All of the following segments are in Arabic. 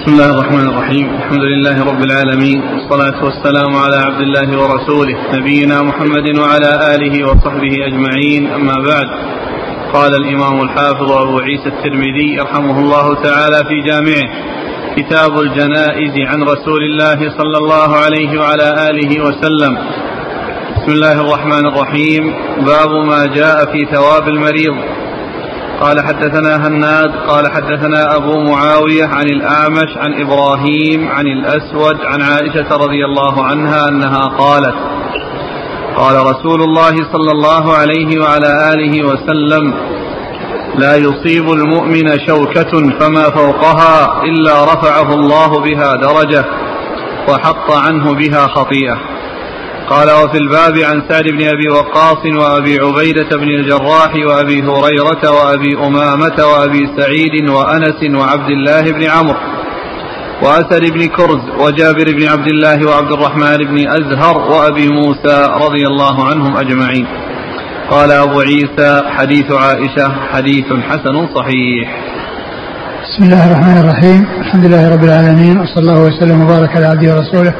بسم الله الرحمن الرحيم الحمد لله رب العالمين والصلاة والسلام على عبد الله ورسوله نبينا محمد وعلى آله وصحبه أجمعين أما بعد قال الإمام الحافظ أبو عيسى الترمذي رحمه الله تعالى في جامعه كتاب الجنائز عن رسول الله صلى الله عليه وعلى آله وسلم بسم الله الرحمن الرحيم باب ما جاء في ثواب المريض قال حدثنا هناد قال حدثنا أبو معاوية عن الأعمش عن إبراهيم عن الأسود عن عائشة رضي الله عنها أنها قالت قال رسول الله صلى الله عليه وعلى آله وسلم لا يصيب المؤمن شوكة فما فوقها إلا رفعه الله بها درجة وحط عنه بها خطيئة. قال وفي الباب عن سعد بن أبي وقاص وأبي عبيدة بن الجراح وأبي هريرة وأبي أمامة وأبي سعيد وأنس وعبد الله بن عمرو وأسد بن كرز وجابر بن عبد الله وعبد الرحمن بن أزهر وأبي موسى رضي الله عنهم أجمعين. قال أبو عيسى حديث عائشة حديث حسن صحيح. بسم الله الرحمن الرحيم. الحمد لله رب العالمين وصلى الله وسلم وبارك على عبده ورسوله.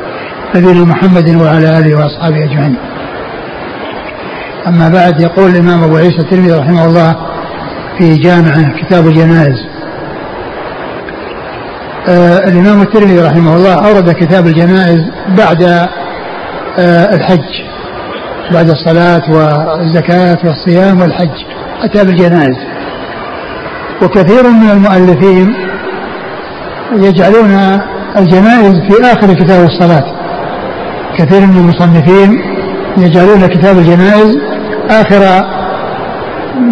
نبينا محمد وعلى آله وأصحابه أجمعين. أما بعد يقول الإمام أبو عيسى الترمذي رحمه الله في جامعه كتاب الجنائز. آه الإمام الترمذي رحمه الله أورد كتاب الجنائز بعد آه الحج بعد الصلاة والزكاة والصيام والحج أتى بالجنائز وكثير من المؤلفين يجعلون الجنائز في آخر كتاب الصلاة كثير من المصنفين يجعلون كتاب الجنائز آخر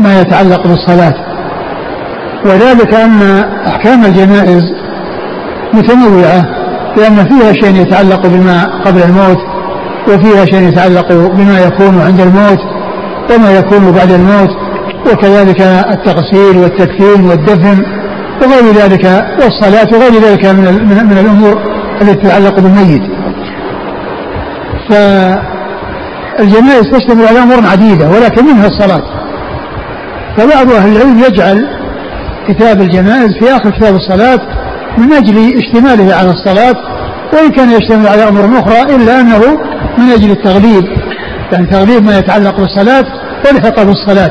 ما يتعلق بالصلاة. وذلك أن أحكام الجنائز متنوعة لأن فيها شيء يتعلق بما قبل الموت وفيها شيء يتعلق بما يكون عند الموت وما يكون بعد الموت وكذلك التغسيل والتكفين والدفن وغير ذلك والصلاة وغير ذلك من من الأمور التي تتعلق بالميت. فالجنائز تشتمل على أمور عديدة ولكن منها الصلاة. فبعض أهل العلم يجعل كتاب الجنائز في آخر كتاب الصلاة من أجل اشتماله على الصلاة وإن كان يشتمل على أمور أخرى إلا أنه من أجل التغليب. يعني تغليب ما يتعلق بالصلاة ولحق بالصلاة.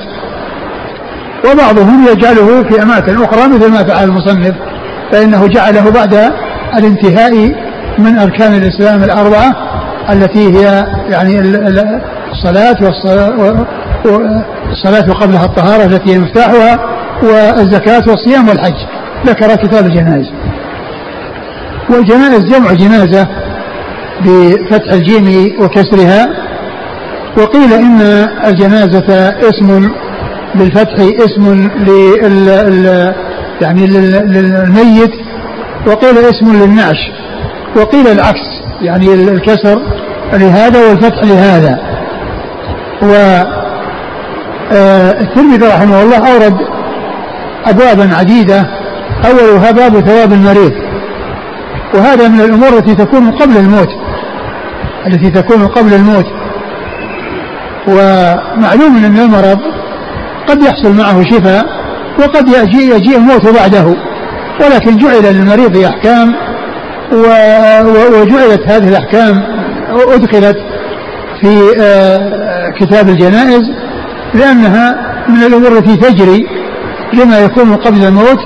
وبعضهم يجعله في أماكن أخرى مثل ما فعل المصنف فإنه جعله بعد الانتهاء من أركان الإسلام الأربعة التي هي يعني الصلاة والصلاة وقبلها الطهارة التي هي مفتاحها والزكاة والصيام والحج. ذكر كتاب الجنائز والجنائز جمع جنازة بفتح الجيم وكسرها. وقيل إن الجنازة اسم بالفتح اسم لل يعني للميت وقيل اسم للنعش وقيل العكس يعني الكسر. لهذا والفتح لهذا. و آه، الترمذي رحمه الله أورد أبوابا عديدة. أولها باب ثواب المريض. وهذا من الأمور التي تكون قبل الموت. التي تكون قبل الموت. ومعلوم أن المرض قد يحصل معه شفاء وقد يجيء يجيء الموت بعده. ولكن جعل للمريض أحكام وجعلت هذه الأحكام أدخلت في آه، كتاب الجنائز لأنها من الأمور التي تجري لما يكون قبل الموت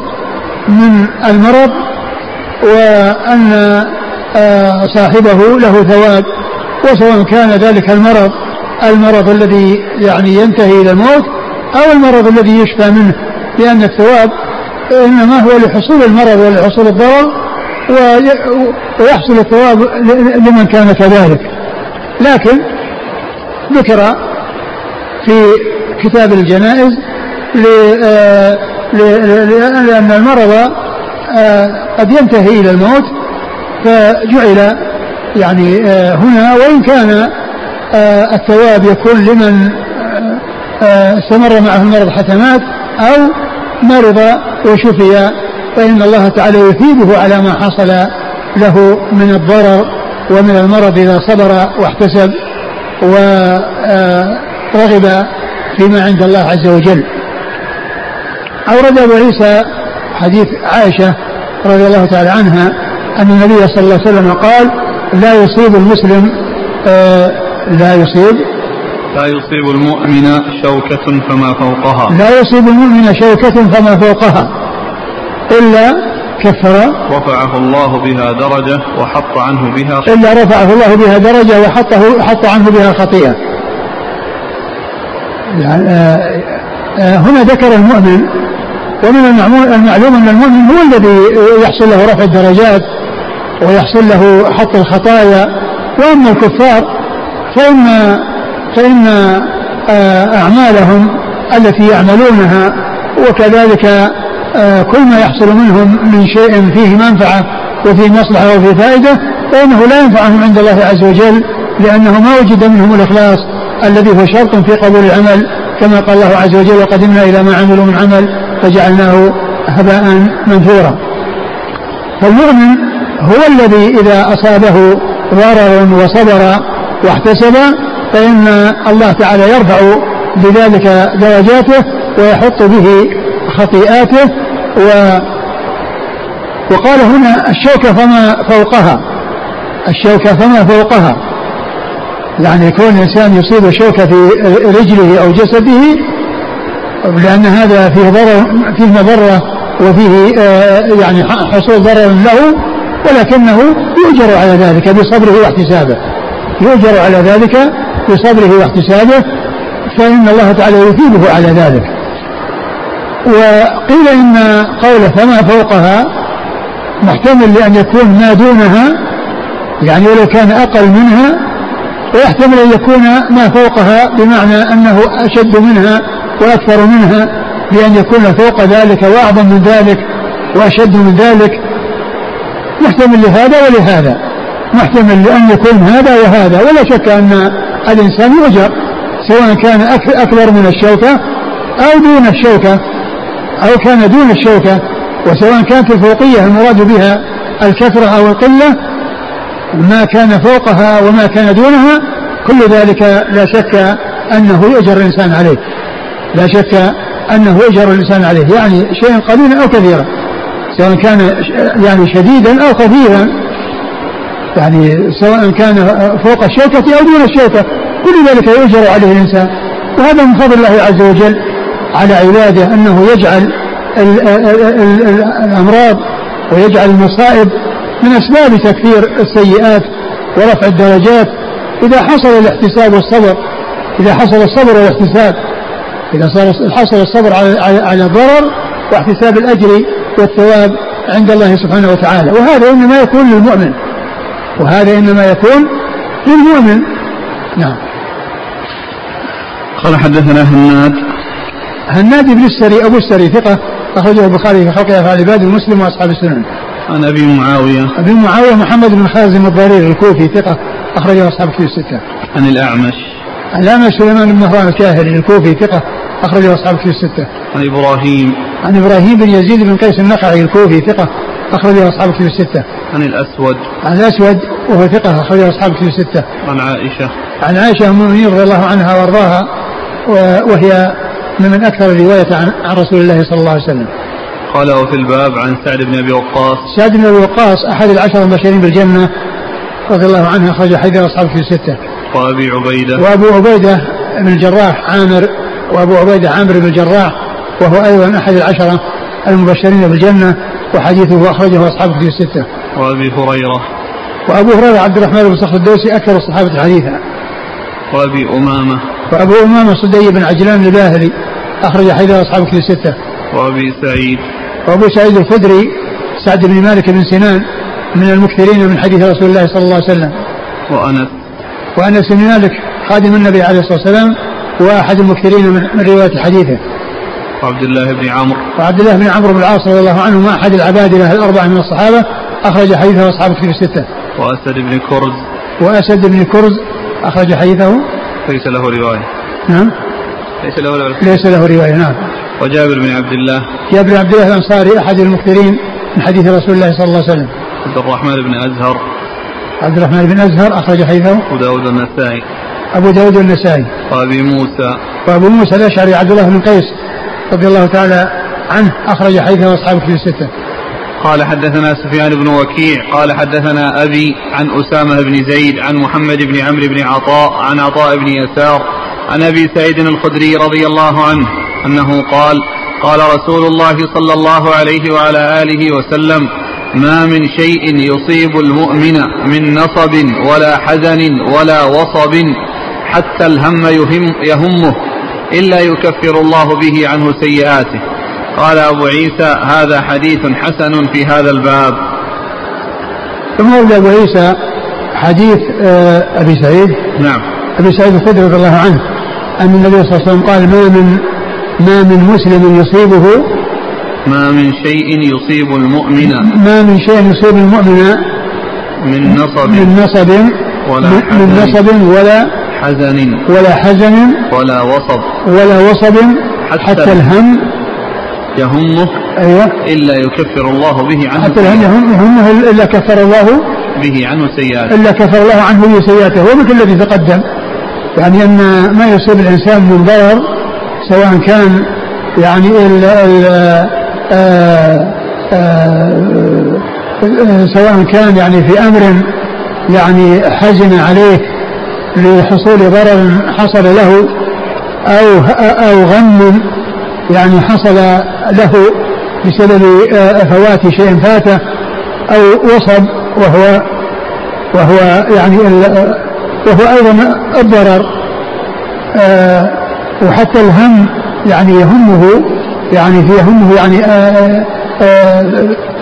من المرض وأن آه، صاحبه له ثواب وسواء كان ذلك المرض المرض الذي يعني ينتهي إلى الموت أو المرض الذي يشفى منه لأن الثواب إنما هو لحصول المرض ولحصول الضرر ويحصل الثواب لمن كان كذلك. لكن ذكر في كتاب الجنائز آه، لأن المرض آه، قد ينتهي إلى الموت فجعل يعني آه، هنا وإن كان الثواب يكون لمن استمر معه المرض حسنات أو مرض وشفي فإن الله تعالى يثيبه على ما حصل له من الضرر ومن المرض إذا صبر واحتسب ورغب فيما عند الله عز وجل. أورد أبو عيسى حديث عائشة رضي الله تعالى عنها أن النبي صلى الله عليه وسلم قال لا يصيب المسلم آه لا يصيب. لا يصيب المؤمن شوكة فما فوقها. لا يصيب المؤمن شوكة فما فوقها. إلا كفر. رفعه الله بها درجة وحط عنه بها إلا رفعه الله بها درجة وحطه حط عنه بها خطيئة. يعني آه آه هنا ذكر المؤمن ومن المعلوم أن المؤمن هو الذي يحصل له رفع الدرجات ويحصل له حط الخطايا. وأما الكفار فإن فإن آه، أعمالهم التي يعملونها وكذلك كل ما يحصل منهم من شيء فيه منفعة وفيه مصلحة وفيه فائدة فإنه لا ينفعهم عند الله عز وجل لأنه ما وجد منهم الإخلاص الذي هو شرط في قبول العمل كما قال الله عز وجل وقدمنا إلى ما عملوا من عمل فجعلناه هباء منثورا. فالمؤمن هو الذي إذا أصابه ضرر وصبر واحتسب فإن الله تعالى يرفع بذلك درجاته ويحط به خطيئاته و وقال هنا الشوكة فما فوقها؟ الشوكة فما فوقها؟ يعني يكون الإنسان يصيب شوكة في رجله أو جسده لأن هذا فيه ضرر فيه مضرة وفيه آه، يعني حصول ضرر له ولكنه يؤجر على ذلك بصبره واحتسابه. يؤجر على ذلك بصبره واحتسابه فإن الله تعالى يثيبه على ذلك. وقيل إن قوله فما فوقها محتمل لأن يكون ما دونها يعني ولو كان أقل منها ويحتمل أن يكون ما فوقها بمعنى أنه أشد منها وأكثر منها بأن يكون فوق ذلك وأعظم من ذلك وأشد من ذلك. محتمل لهذا ولهذا. محتمل لأن يكون هذا وهذا. ولا شك أن الإنسان يؤجر سواء كان أكبر من الشوكة أو دون الشوكة. أو كان دون الشوكة وسواء كانت الفوقية المراد بها الكثرة أو القلة ما كان فوقها وما كان دونها كل ذلك لا شك أنه يؤجر الإنسان عليه. لا شك أنه يؤجر الإنسان عليه يعني شيئا قليلا أو كثيرا. سواء كان يعني شديدا أو خفيفا. يعني سواء كان فوق الشوكة أو دون الشوكة كل ذلك يؤجر عليه الإنسان. وهذا من فضل الله عز وجل. على عباده أنه يجعل الأمراض ويجعل المصائب من أسباب تكثير السيئات ورفع الدرجات. إذا حصل الاحتساب والصبر إذا حصل الصبر والاحتساب إذا حصل الصبر على على الضرر واحتساب الأجر والثواب عند الله سبحانه وتعالى. وهذا إنما يكون للمؤمن. وهذا إنما يكون للمؤمن. نعم. قال حدثنا هناد هناد بن السري أبو السري ثقة أخرجه البخاري في خلق أفعال العباد ومسلم وأصحاب السنن عن أبي معاوية أبي معاوية محمد بن خازم الضرير الكوفي ثقة أخرجه أصحاب الكتب الستة عن الأعمش الأعمش سليمان بن مهران الكاهلي الكوفي ثقة أخرجه أصحاب الكتب الستة عن إبراهيم عن إبراهيم بن يزيد بن قيس النخعي الكوفي ثقة أخرجه أصحاب الكتب الستة. عن الأسود. عن الأسود وهو ثقة أخرجه أصحاب الكتب الستة. عن عائشة. عن عائشة أم المؤمنين رضي الله عنها وأرضاها وهي من أكثر الرواية عن رسول الله صلى الله عليه وسلم. قال وفي الباب عن سعد بن أبي وقاص. سعد بن أبي وقاص أحد العشر المبشرين بالجنة رضي الله عنه أخرج حديث أصحاب الكتب الستة. وأبي عبيدة. وأبو عبيدة بن الجراح عامر وأبو عبيدة عامر بن الجراح وهو أيضا أحد العشرة المبشرين بالجنة وحديثه أخرجه أصحاب الكتب الستة. وأبي هريرة. وأبو هريرة عبد الرحمن بن صخر الدوسي أكثر الصحابة حديثا. وأبي أمامة. وأبو أمامة صدي بن عجلان الباهلي أخرج حديث أصحاب الكتب الستة. وأبي سعيد. وأبو سعيد الخدري سعد بن مالك بن سنان من المكثرين من حديث رسول الله صلى الله عليه وسلم. وأنس. وأنس بن مالك خادم النبي عليه الصلاة والسلام وأحد المكثرين من رواية حديثه. وعبد الله بن عمرو وعبد الله بن عمرو بن العاص رضي الله عنه ما أحد العبادلة الأربعة من الصحابة أخرج حديثه أصحاب كتب الستة. وأسد بن كرز وأسد بن كرز أخرج حديثه ليس له رواية. نعم. ليس له رواية. ليس له رواية نعم. وجابر بن عبد الله. جابر بن عبد الله الأنصاري أحد المكثرين من حديث رسول الله صلى الله عليه وسلم. عبد الرحمن بن أزهر. عبد الرحمن بن أزهر أخرج حديثه. أبو داود النسائي. أبو داود النسائي. وأبي موسى. وأبو موسى الأشعري عبد الله بن قيس رضي الله تعالى عنه أخرج حديثه أصحاب الكتب الستة. قال حدثنا سفيان بن وكيع قال حدثنا أبي عن أسامة بن زيد عن محمد بن عمرو بن عطاء عن عطاء بن يسار عن أبي سعيد الخدري رضي الله عنه أنه قال قال رسول الله صلى الله عليه وعلى آله وسلم ما من شيء يصيب المؤمن من نصب ولا حزن ولا وصب حتى الهم يهم يهمه إلا يكفر الله به عنه سيئاته. قال أبو عيسى هذا حديث حسن في هذا الباب. ثم ورد أبو عيسى حديث آه، أبي سعيد. نعم. أبي سعيد الخدري رضي الله عنه أن النبي صلى الله عليه وسلم قال ما من ما من مسلم يصيبه ما من شيء يصيب المؤمن. ما من شيء يصيب المؤمن من نصب. من نصب ولا من حزن. نصب ولا حزن. ولا حزن ولا وصب. ولا وصب حتى حتى الهم يهمه أيوه. إلا يكفر الله به عنه حتى الهم يهم يهمه إلا كفر الله به عنه سيئاته. إلا كفر الله عنه سيئاته. ومثل الذي تقدم. يعني أن ما يصيب الإنسان من ضرر سواء كان يعني ال ال آه، آه، آه، سواء كان يعني في أمر يعني حزن عليه لحصول ضرر حصل له أو أو غم يعني حصل له بسبب آه، فوات شيء فاته أو وصب وهو وهو يعني ال- وهو أيضا الضرر آه، وحتى الهم يعني يهمه يعني في يهمه يعني آه، آه،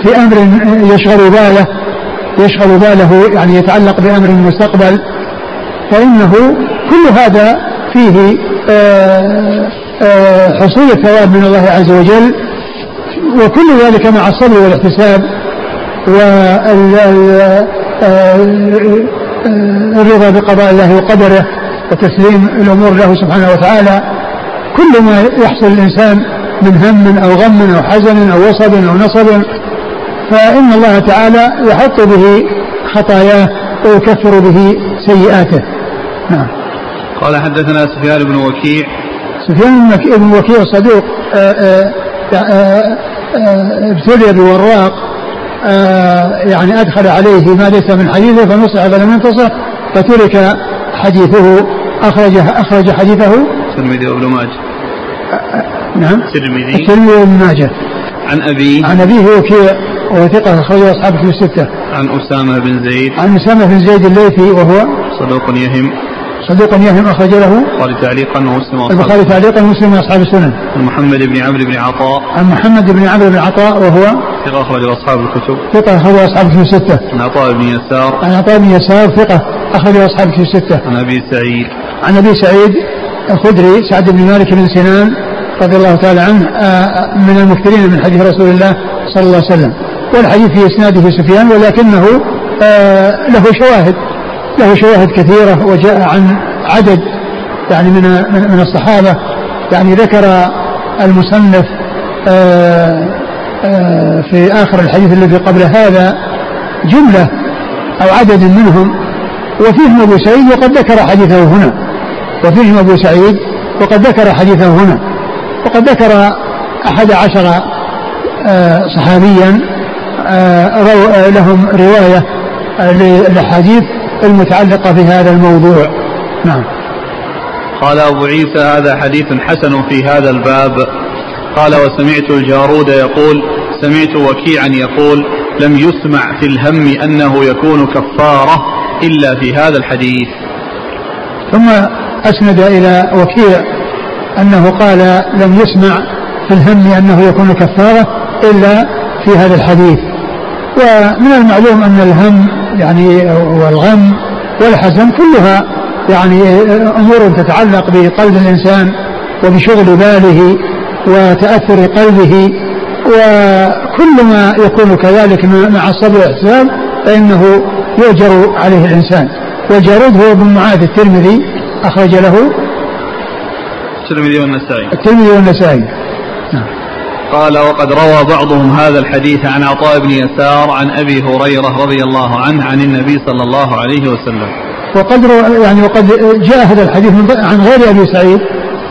في أمر يشغل باله يشغل باله يعني يتعلق بأمر المستقبل فإنه كل هذا فيه آه، آه، حصول الثواب من الله عز وجل وكل ذلك مع الصبر والاحتساب والرضا بقضاء الله وقدره وتسليم الأمور له سبحانه وتعالى. كل ما يحصل الإنسان من هم أو غم أو حزن أو وصب أو نصب فإن الله تعالى يحط به خطاياه ويكفر به سيئاته. نعم. قال حدثنا سفيان بن وكيع سفيان بن وكيع صدوق آه، آه، آه، ابتلي بوراق يعني أدخل عليه ما ليس من حديثه فنصح فلم ينتصح فترك حديثه أخرج أخرج حديثه. الترمذي وابن ماجه. نعم. الترمذي. الترمذي وابن ماجه. عن أبي. عن أبيه وكيع وهو ثقة اخرجه اصحاب في الستة. عن أسامة بن زيد. عن أسامة بن زيد الليثي وهو صدوق يهم. صدوق يهم أخرج له قال تعليقا ومسلم البخاري تعليقا ومسلم وأصحاب السنن عن محمد بن عمرو بن عطاء. عن محمد بن عمرو بن عطاء وهو ثقة أخرج أصحاب الكتب. ثقة اخرجه أصحاب في السته عن عطاء بن يسار. عن عطاء بن يسار ثقة أخرجه أصحاب في الستة. عن أبي سعيد. عن أبي سعيد الخدري سعد بن مالك بن سنان رضي الله تعالى عنه آه، من المكثرين من حديث رسول الله صلى الله عليه وسلم. والحديث في إسناده سفيان ولكنه آه، له شواهد. له شواهد كثيرة وجاء عن عدد يعني من من الصحابة. يعني ذكر المصنف آه، آه، في آخر الحديث الذي قبل هذا جملة أو عدد منهم وفيهم أبو سعيد وقد ذكر حديثه هنا. وفيهم أبو سعيد وقد ذكر حديثه هنا. وقد ذكر أحد عشر آه، صحابيا لهم رواية للأحاديث المتعلقة بهذا الموضوع. نعم. قال أبو عيسى هذا حديث حسن في هذا الباب. قال وسمعت الجارود يقول سمعت وكيعا يقول لم يسمع في الهم أنه يكون كفارة إلا في هذا الحديث. ثم أسند إلى وكيع أنه قال لم يسمع في الهم أنه يكون كفارة إلا في هذا الحديث. ومن المعلوم أن الهم يعني والغم والحزن كلها يعني أمور تتعلق بقلب الإنسان وبشغل باله وتأثر قلبه وكل ما يكون كذلك مع الصبر والإحتساب فإنه يؤجر عليه الإنسان. والجارود هو ابن معاذ الترمذي أخرج له الترمذي والنسائي. الترمذي والنسائي. نعم. قال وقد روى بعضهم هذا الحديث عن عطاء بن يسار عن أبي هريرة رضي الله عنه عن النبي صلى الله عليه وسلم. وقد يعني وقد جاء هذا الحديث عن غير أبي سعيد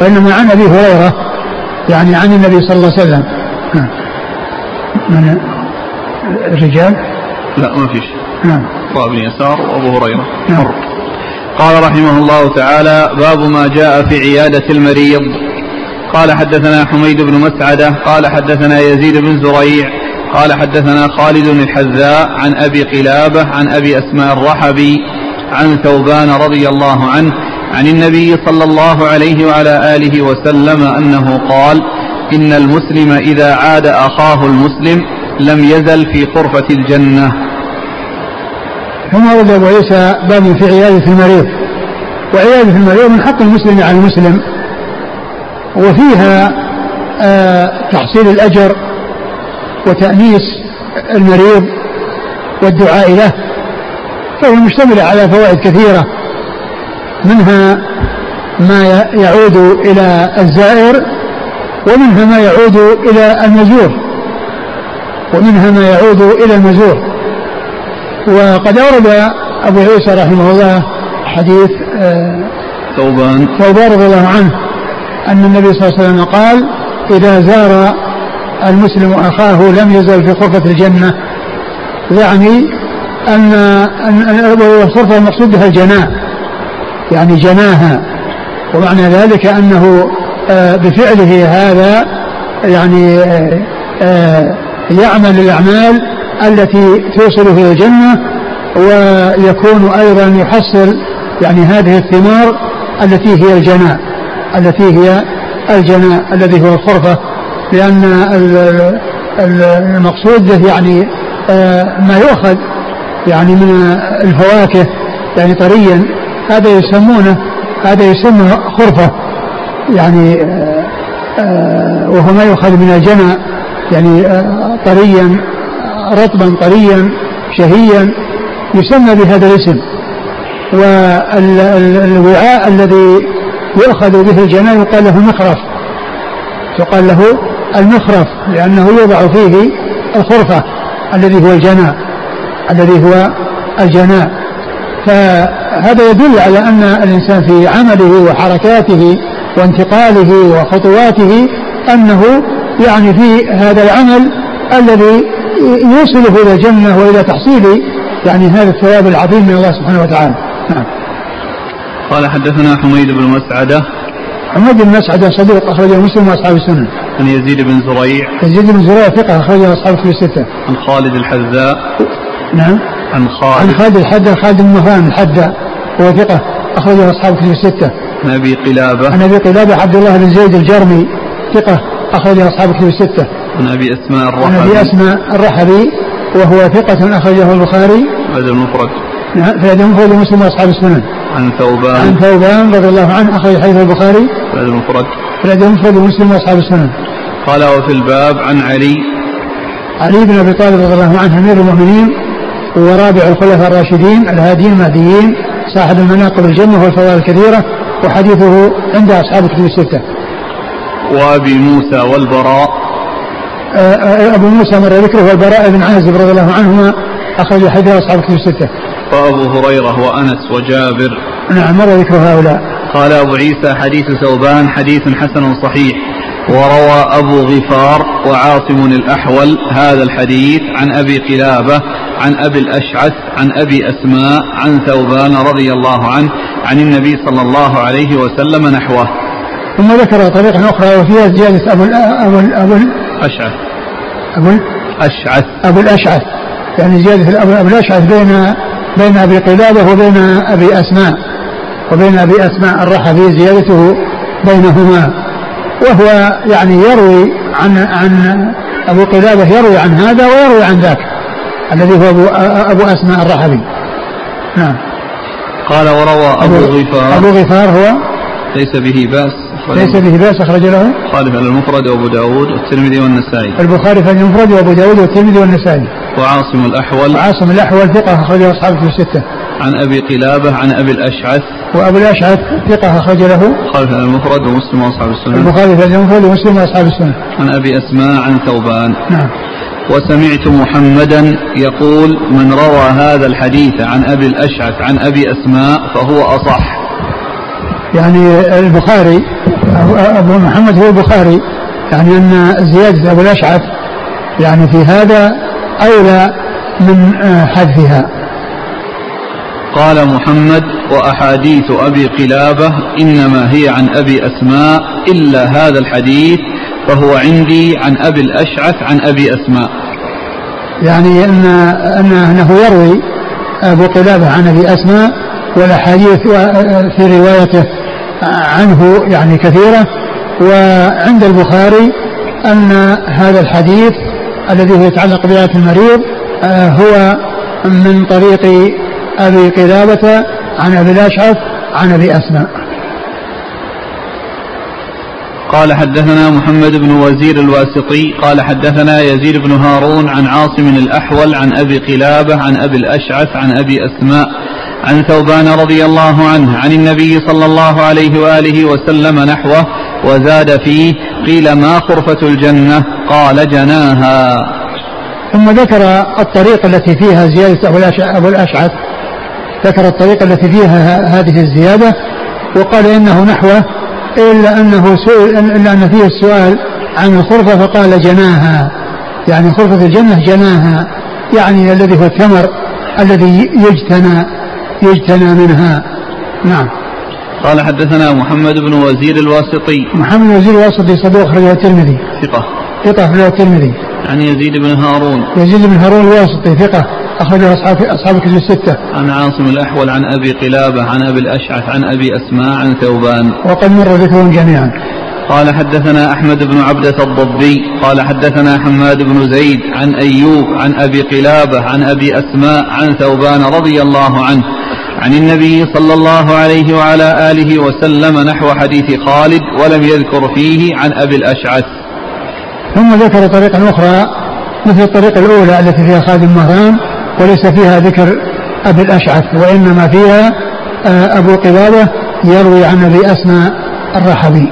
وإنما عن أبي هريرة يعني عن النبي صلى الله عليه وسلم. من الرجال؟ لا ما فيش نعم. بن يسار وأبو هريرة. نعم. قال رحمه الله تعالى باب ما جاء في عيادة المريض. قال حدثنا حميد بن مسعدة قال حدثنا يزيد بن زريع قال حدثنا خالد الحذاء عن أبي قلابة عن أبي أسماء الرحبي عن ثوبان رضي الله عنه عن النبي صلى الله عليه وعلى آله وسلم أنه قال إن المسلم إذا عاد أخاه المسلم لم يزل في قرفة الجنة. ثم أبو عيسى باب في عيادة المريض وعيادة المريض من حق المسلم على المسلم. وفيها آه تحصيل الأجر وتأنيس المريض والدعاء له فهي مشتملة على فوائد كثيرة منها ما يعود إلى الزائر ومنها ما يعود إلى المزور ومنها ما يعود إلى المزور. وقد أورد أبو عيسى رحمه الله حديث آه، ثوبان. ثوبان رضي الله عنه. أن النبي صلى الله عليه وسلم قال إذا زار المسلم أخاه لم يزل في غرفة الجنة. يعني أن الغرفة المقصود بها الجناء يعني جناها. ومعنى ذلك أنه آه، بفعله هذا يعني آه، يعمل الأعمال التي توصله إلى الجنة ويكون أيضا يحصل يعني هذه الثمار التي هي الجناء التي هي الجناء الذي هو الخرفة لأن المقصود به يعني آه، ما يؤخذ يعني من الفواكه يعني طريا هذا يسمونه هذا يسمى خرفة يعني آه، آه، وهو ما يؤخذ من الجنى يعني طريا رطبا طريا شهيا يسمى بهذا الاسم. والوعاء الذي يؤخذ به الجنى يقال له مخرف يقال له المخرف لأنه يوضع فيه الخرفة الذي هو الجناء الذي هو الجناء. فهذا يدل على أن الإنسان في عمله وحركاته وانتقاله وخطواته أنه يعني في هذا العمل الذي يوصله إلى الجنة وإلى تحصيل يعني هذا الثواب العظيم من الله سبحانه وتعالى. نعم. قال حدثنا حميد بن مسعدة. حميد بن مسعدة صديق أخرجه مسلم وأصحاب السنة. عن يزيد بن زريع. يزيد بن زريع ثقة أخرجه أصحاب في الستة. عن خالد الحذاء. نعم. عن خالد. عن خالد الحذاء خالد بن مهران الحذاء هو ثقة أخرجه أصحاب في الستة. عن أبي قلابة. عن أبي قلابة عبد الله بن زيد الجرمي ثقة أخرجه أصحاب في الستة. عن أبي أسماء الرحبي عن أبي أسماء الرحبي وهو ثقة أخرجه البخاري. هذا المفرد. نعم في المفرد مسلم وأصحاب السنن. عن ثوبان. عن ثوبان رضي الله عنه أخرج حديث البخاري. هذا المفرد في المفرد مسلم وأصحاب السنن. قال وفي الباب عن علي. علي بن أبي طالب رضي الله عنه أمير المؤمنين ورابع الخلفاء الراشدين الهاديين المهديين صاحب المناقب الجنة والفضائل الكثيرة وحديثه عند أصحاب الكتب الستة. وأبي موسى والبراء. آه، آه، أبو موسى مر ذكره والبراء بن عازب رضي الله عنهما أخرج حديث أصحاب الكتب الستة. وأبو هريرة وأنس وجابر. نعم مر ذكر هؤلاء. قال أبو عيسى حديث ثوبان حديث حسن صحيح. وروى أبو غفار وعاصم الأحول هذا الحديث عن أبي قلابة عن أبي الأشعث عن أبي أسماء عن ثوبان رضي الله عنه عن النبي صلى الله عليه وسلم نحوه. ثم ذكر طريقة أخرى وفيها زيادة أبو أبو أبو الأشعث أبو الأشعث أبو الأشعث. يعني زيادة الأشعث بين بين أبي قلابة وبين أبي أسماء وبين أبي أسماء الرحبي زيادته بينهما. وهو يعني يروي عن عن أبو قلابة يروي عن هذا ويروي عن ذاك الذي هو أبو, أبو أسماء الرحبي نعم. قال وروى أبو, أبو غفار. أبو غفار هو؟ ليس به بأس. ليس به بأس أخرج له. خالف المفرد وأبو داود والترمذي والنسائي. البخاري في المفرد وأبو داود والترمذي والنسائي. وعاصم الأحول. وعاصم الأحول ثقة أخرجه أصحابه في الستة. عن أبي قلابة عن أبي الأشعث. وأبو الأشعث ثقة أخرج له خالف المفرد ومسلم وأصحاب السنن البخاري في المفرد ومسلم وأصحاب السنن عن أبي أسماء عن ثوبان. نعم. وسمعت محمدا يقول من روى هذا الحديث عن أبي الأشعث عن أبي أسماء فهو أصح. يعني البخاري أبو محمد هو البخاري. يعني أن زيادة أبو الأشعث يعني في هذا أولى من آه، حذفها. قال محمد وأحاديث أبي قلابة إنما هي عن أبي أسماء إلا هذا الحديث فهو عندي عن أبي الأشعث عن أبي أسماء. يعني أن أنه يروي أبو قلابة عن أبي أسماء والأحاديث في روايته عنه يعني كثيرة وعند البخاري أن هذا الحديث الذي هو يتعلق بآية المريض آه، هو من طريق أبي قلابة عن أبي الأشعث عن أبي أسماء. قال حدثنا محمد بن وزير الواسطي قال حدثنا يزيد بن هارون عن عاصم الأحول عن أبي قلابة عن أبي الأشعث عن أبي أسماء عن ثوبان رضي الله عنه عن النبي صلى الله عليه وآله وسلم نحوه وزاد فيه قيل ما خرفة الجنة؟ قال جناها. ثم ذكر الطريق التي فيها زيادة أبو الأشعث. ذكر الطريق التي فيها هذه الزيادة وقال إنه نحوه إلا أنه سئل إلا أن فيه السؤال عن الخرفة فقال جناها. يعني خرفة الجنة جناها. يعني الذي هو الثمر الذي يجتنى يجتنى منها. نعم. قال حدثنا محمد بن وزير الواسطي. محمد بن وزير الواسطي صدوق أخرجه الترمذي. ثقة. ثقة أخرجه الترمذي. عن يزيد بن هارون. يزيد بن هارون الواسطي ثقة أخرجه أصحاب أصحاب الكتب الستة. عن عاصم الأحول عن أبي قلابة عن أبي الأشعث عن أبي أسماء عن ثوبان. وقد مر ذكرهم جميعا. قال حدثنا أحمد بن عبدة الضبي. قال حدثنا حماد بن زيد عن أيوب عن أبي قلابة عن أبي أسماء عن ثوبان رضي الله عنه. عن النبي صلى الله عليه وعلى آله وسلم نحو حديث خالد ولم يذكر فيه عن أبي الأشعث. ثم ذكر طريقا أخرى مثل الطريقة الأولى التي فيها خالد مهران وليس فيها ذكر أبي الأشعث وإنما فيها آه، أبو قلابة يروي عن أبي أسماء الرحبي.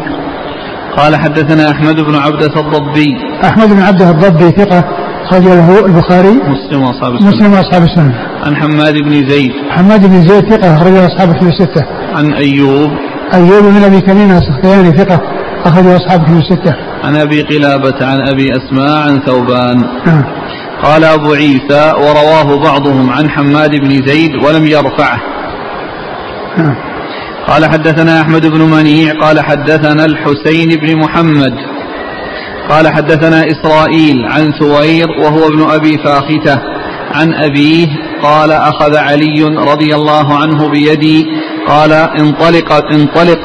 قال حدثنا أحمد بن عبدة الضبي. أحمد بن عبدة الضبي ثقة خرج له البخاري مسلم وأصحاب السنة. مسلم وأصحاب السنة. عن حماد بن زيد. حماد بن زيد ثقة اخرج أصحاب الكتب الستة. عن أيوب. أيوب بن أبي تميم السختياني ثقة اخرج أصحاب الكتب الستة. عن أبي قلابة عن أبي أسماء عن ثوبان. نعم. قال أبو عيسى ورواه بعضهم عن حماد بن زيد ولم يرفعه. نعم. قال حدثنا أحمد بن منيع قال حدثنا الحسين بن محمد. قال حدثنا إسرائيل عن ثوير وهو ابن أبي فاختة عن أبيه قال أخذ علي رضي الله عنه بيدي قال انطلق انطلق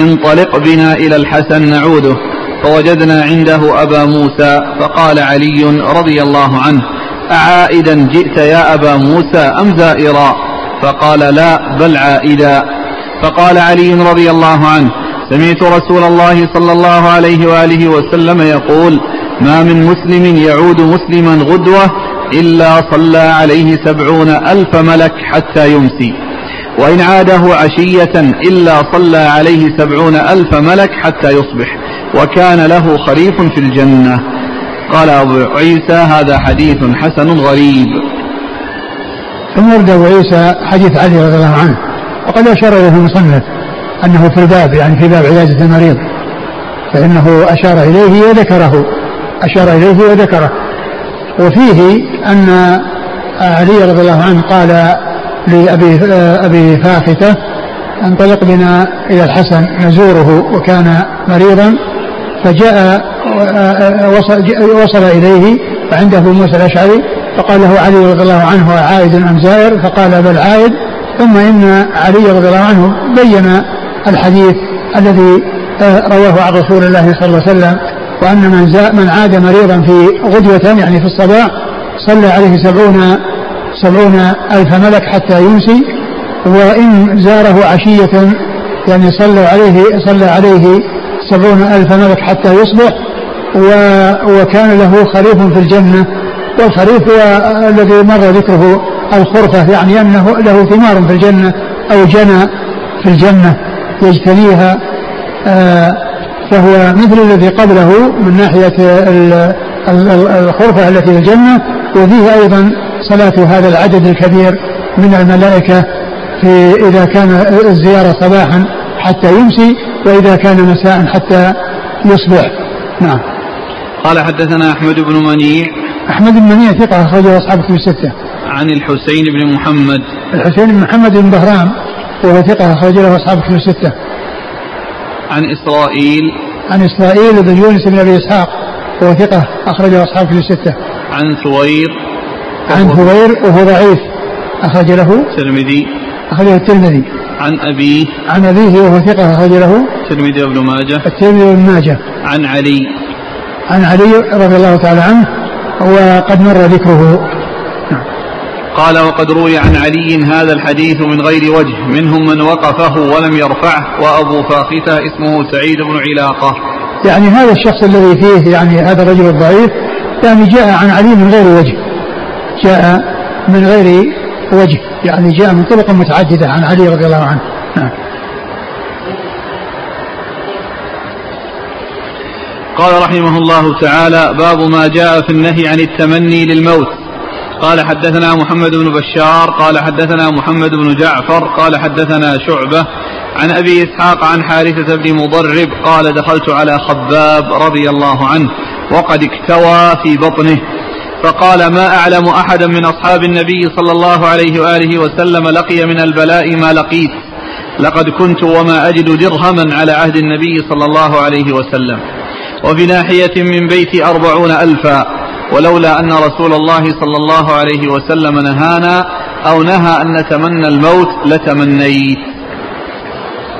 انطلق بنا إلى الحسن نعوده فوجدنا عنده أبا موسى فقال علي رضي الله عنه أعائدا جئت يا أبا موسى أم زائرا فقال لا بل عائدا فقال علي رضي الله عنه سمعت رسول الله صلى الله عليه وآله وسلم يقول ما من مسلم يعود مسلما غدوة إلا صلى عليه سبعون ألف ملك حتى يمسي. وإن عاده عشية إلا صلى عليه سبعون ألف ملك حتى يصبح. وكان له خريف في الجنة. قال أبو عيسى هذا حديث حسن غريب. ثم ورد أبو عيسى حديث علي رضي الله عنه. وقد أشار إليه المصنف أنه في الباب يعني في باب عيادة المريض. فإنه أشار إليه وذكره. أشار إليه وذكره. وفيه أن علي رضي الله عنه قال لأبي أبي فاختة انطلق بنا إلى الحسن نزوره وكان مريضا فجاء وصل, إليه وعنده أبو موسى الأشعري فقال له علي رضي الله عنه عائد أم زائر؟ فقال بل عائد. ثم إن علي رضي الله عنه بين الحديث الذي آه، رواه عن رسول الله صلى الله عليه وسلم وأن من, من عاد مريضا في غدوة يعني في الصباح صلى عليه سبعون سبعون ألف ملك حتى يمسي وإن زاره عشية يعني صلى عليه صلى عليه سبعون ألف ملك حتى يصبح وكان له خريف في الجنة والخريف هو الذي مر ذكره الخرفة يعني أنه له ثمار في الجنة أو جنى في الجنة يجتنيها آه، فهو مثل الذي قبله من ناحية الخرفة التي في الجنة وفيه أيضا صلاة هذا العدد الكبير من الملائكة في إذا كان الزيارة صباحا حتى يمسي وإذا كان مساء حتى يصبح. نعم. قال حدثنا أحمد بن منيع. أحمد بن منيع ثقة أخرجه أصحاب كتب الستة. عن الحسين بن محمد. الحسين بن محمد بن بهرام وهو ثقة أخرج له أصحاب كتب الستة. عن إسرائيل. عن إسرائيل بن يونس بن أبي إسحاق وهو ثقة أخرجه أصحاب كتب الستة. عن ثوير عن ثوير وهو ضعيف أخرج له. الترمذي أخرجه الترمذي. عن أبيه. عن أبيه وهو ثقة أخرج له. الترمذي وابن ماجه. الترمذي وابن ماجه. عن علي. عن علي رضي الله تعالى عنه وقد مر ذكره. قال وقد روي عن علي هذا الحديث من غير وجه. منهم من وقفه ولم يرفعه وأبو فاختة اسمه سعيد بن علاقة. يعني هذا الشخص الذي فيه يعني هذا الرجل الضعيف يعني جاء عن علي من غير وجه. جاء من غير وجه يعني جاء من طرق متعددة عن علي رضي الله عنه. نعم. قال رحمه الله تعالى باب ما جاء في النهي عن التمني للموت. قال حدثنا محمد بن بشار قال حدثنا محمد بن جعفر قال حدثنا شعبة عن أبي إسحاق عن حارثة بن مضرب قال دخلت على خباب رضي الله عنه وقد اكتوى في بطنه فقال ما أعلم أحدا من أصحاب النبي صلى الله عليه وآله وسلم لقي من البلاء ما لقيت لقد كنت وما أجد درهما على عهد النبي صلى الله عليه وسلم وفي ناحية من بيتي أربعون ألفا ولولا أن رسول الله صلى الله عليه وسلم نهانا أو نهى أن نتمنى الموت لتمنيت.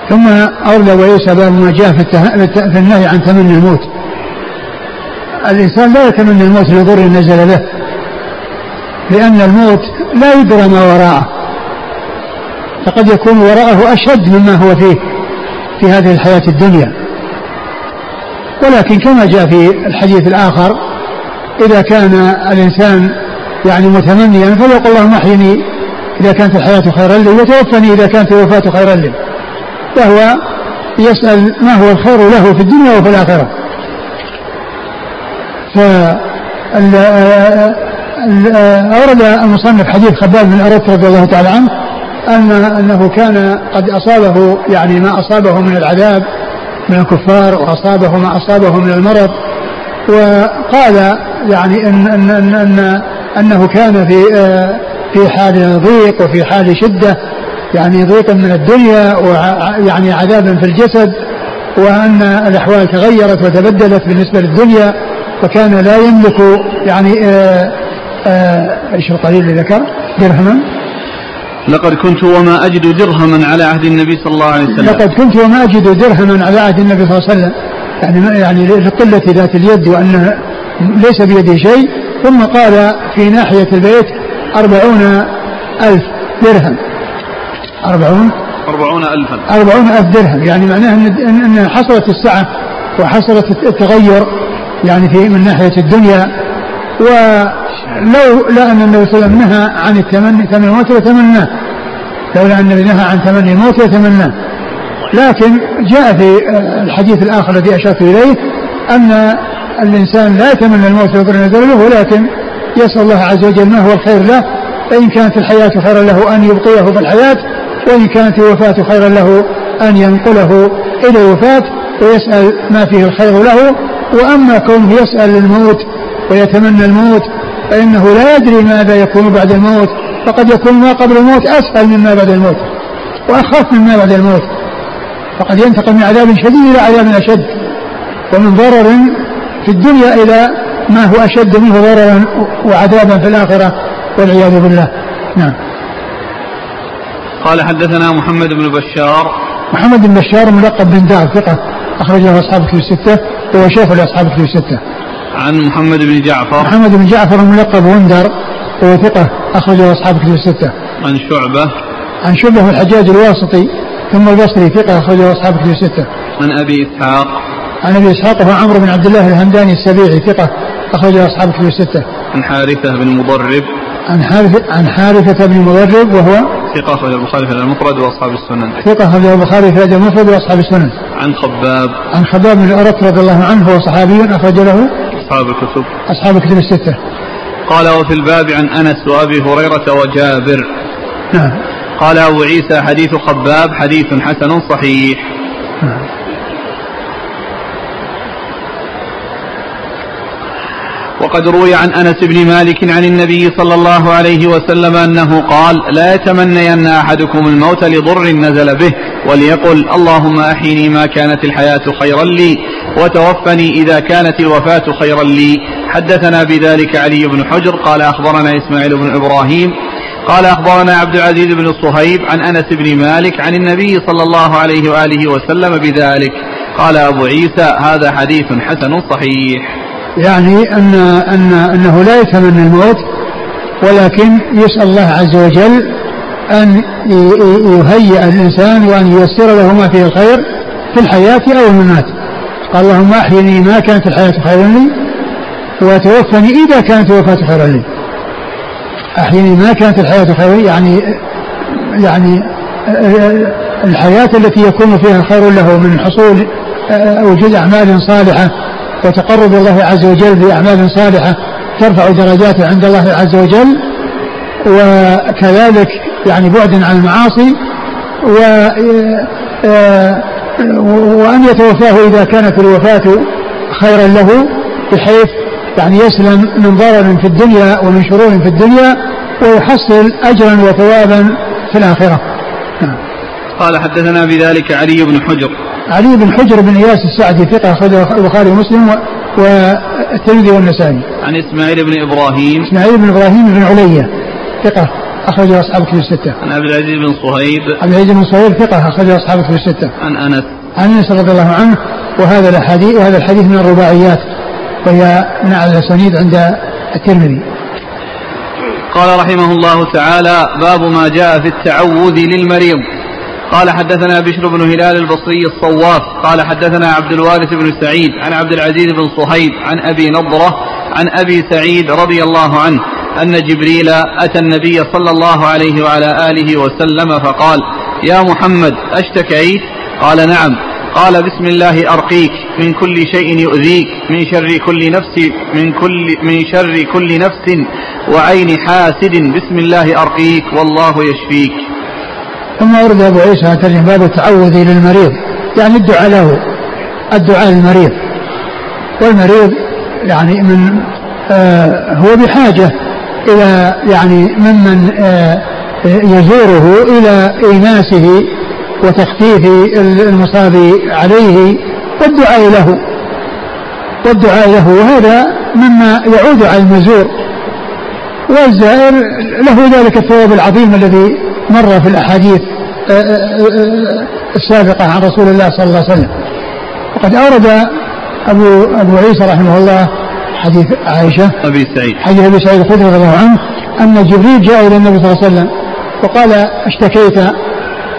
ثم أولى وليس باب ما جاء في النهي عن تمني الموت. الإنسان لا يتمنى الموت لضر نزل به لأن الموت لا يدرى ما وراءه. فقد يكون وراءه أشد مما هو فيه في هذه الحياة الدنيا. ولكن كما جاء في الحديث الآخر إذا كان الإنسان يعني متمنيا فليقل اللهم أحيني إذا كانت الحياة خيرا لي وتوفني إذا كانت الوفاة خيرا لي. وهو يسأل ما هو الخير له في الدنيا وفي الآخرة. ف أورد المصنف حديث خباب بن أرد رضي الله تعالى عنه أن أنه كان قد أصابه يعني ما أصابه من العذاب من الكفار وأصابه ما أصابه من المرض وقال يعني ان ان ان, أن أنه كان في في حال ضيق وفي حال شدة يعني ضيق من الدنيا ويعني عذاب في الجسد وأن الأحوال تغيرت وتبدلت بالنسبة للدنيا فكان لا يملك يعني إيش القليل اللي ذكر؟ درهما؟ لقد كنت وما أجد درهما على عهد النبي صلى الله عليه وسلم. لقد كنت وما أجد درهما على عهد النبي صلى الله عليه وسلم. يعني يعني لقلة ذات اليد وأن ليس بيده شيء ثم قال في ناحية البيت أربعون ألف درهم. أربعون؟ أربعون ألفا. أربعون ألف درهم. يعني معناه أن, أن حصلت السعة وحصلت التغير يعني في من ناحية الدنيا. ولو لا أن النبي صلى الله عليه وسلم نهى عن التمني ثمن الموت لتمناه. لولا أن النبي نهى عن تمني الموت لتمناه. لكن جاء في الحديث الآخر الذي أشرت إليه أن الإنسان لا يتمنى الموت نزل له ولكن يسأل الله عز وجل ما هو الخير له؟ فإن كانت الحياة خيرا له أن يبقيه في الحياة وإن كانت الوفاة خيرا له أن ينقله إلى الوفاة ويسأل ما فيه الخير له. وأما كونه يسأل الموت ويتمنى الموت فإنه لا يدري ماذا يكون بعد الموت فقد يكون ما قبل الموت أسهل مما بعد الموت وأخف مما بعد الموت. فقد ينتقل من عذاب شديد إلى عذاب أشد ومن ضرر في الدنيا إلى ما هو أشد منه ضررا وعذابا في الآخرة والعياذ بالله. نعم. قال حدثنا محمد بن بشار. محمد بن بشار ملقب بن دار ثقة أخرج له أصحاب كتب الستة وهو شيخ لأصحاب كتب الستة. عن محمد بن جعفر. محمد بن جعفر ملقب وندر وهو ثقة أخرج له أصحاب كتب الستة. عن شعبة. عن شعبة الحجاج الواسطي ثم البصري ثقة أخرج له أصحاب كتب الستة عن أبي إسحاق عن أبي إسحاق هو عمرو بن عبد الله الهمداني السبيعي ثقة أخرجه أصحاب كتب الستة. عن حارثة بن مضرب عن حارثه عن حارثة بن مضرب وهو ثقة أخرج البخاري في المفرد وأصحاب السنن. ثقة أخرج البخاري في المفرد وأصحاب السنن. عن خباب. عن خباب بن أرت رضي الله عنه هو صحابي أخرج له أصحاب الكتب. أصحاب الكتب الستة. قال وفي الباب عن أنس وأبي هريرة وجابر. نعم. قال أبو عيسى حديث خباب حديث حسن صحيح. وقد روي عن أنس بن مالك عن النبي صلى الله عليه وسلم أنه قال لا يتمنين أحدكم الموت لضر نزل به وليقل اللهم أحيني ما كانت الحياة خيرا لي وتوفني إذا كانت الوفاة خيرا لي حدثنا بذلك علي بن حجر قال أخبرنا إسماعيل بن إبراهيم قال أخبرنا عبد العزيز بن الصهيب عن أنس بن مالك عن النبي صلى الله عليه وآله وسلم بذلك. قال أبو عيسى هذا حديث حسن صحيح. يعني أن أن أنه لا يتمنى الموت ولكن يسأل الله عز وجل أن يهيئ الإنسان وأن ييسر له ما فيه الخير في الحياة أو الممات. قال اللهم أحيني ما كانت الحياة خيرا لي وتوفني إذا كانت الوفاة خيرا لي. أحيني ما كانت الحياة خيرا لي يعني يعني الحياة التي يكون فيها خير له من حصول وجود أعمال صالحة وتقرب الله عز وجل بأعمال صالحة ترفع درجاته عند الله عز وجل وكذلك يعني بعد عن المعاصي و وأن يتوفاه إذا كانت الوفاة خيرا له بحيث يعني يسلم من ضرر في الدنيا ومن شرور في الدنيا ويحصل أجرا وثوابا في الآخرة نعم. قال حدثنا بذلك علي بن حجر علي بن حجر بن إياس السعدي ثقة اخرجه البخاري ومسلم والترمذي والنسائي. عن إسماعيل بن إبراهيم. إسماعيل بن إبراهيم بن علية ثقة اخرجه أصحاب كتب الستة. عن عبد العزيز بن صهيب. عبد العزيز بن صهيب ثقة اخرجه أصحاب كتب الستة. عن أنس. عن أنس رضي الله عنه وهذا الحديث وهذا الحديث من الرباعيات وهي من اعلى الاسانيد عند الترمذي. قال رحمه الله تعالى باب ما جاء في التعوذ للمريض. قال حدثنا بشر بن هلال البصري الصواف. قال حدثنا عبد الوارث بن سعيد عن عبد العزيز بن صهيب عن أبي نضرة عن أبي سعيد رضي الله عنه أن جبريل أتى النبي صلى الله عليه وعلى آله وسلم فقال يا محمد أشتكيت؟ قال نعم. قال بسم الله أرقيك من كل شيء يؤذيك من شر كل نفس من كل من شر كل نفس وعين حاسد. بسم الله أرقيك والله يشفيك. ثم ورد أبو عيسى ترجم باب التعوذ للمريض يعني الدعاء له الدعاء للمريض. والمريض يعني من آه هو بحاجة إلى يعني ممن آه يزوره إلى إيناسه وتخفيف المصاب عليه والدعاء له. والدعاء له وهذا مما يعود على المزور. والزائر له ذلك الثواب العظيم الذي مر في الأحاديث آه، آه، آه، السابقة عن رسول الله صلى الله عليه وسلم. وقد أورد أبو أبو عيسى رحمه الله حديث عائشة أبي سعيد. حديث أبي سعيد الخدري رضي الله عنه أن جبريل جاء إلى النبي صلى الله عليه وسلم وقال اشتكيت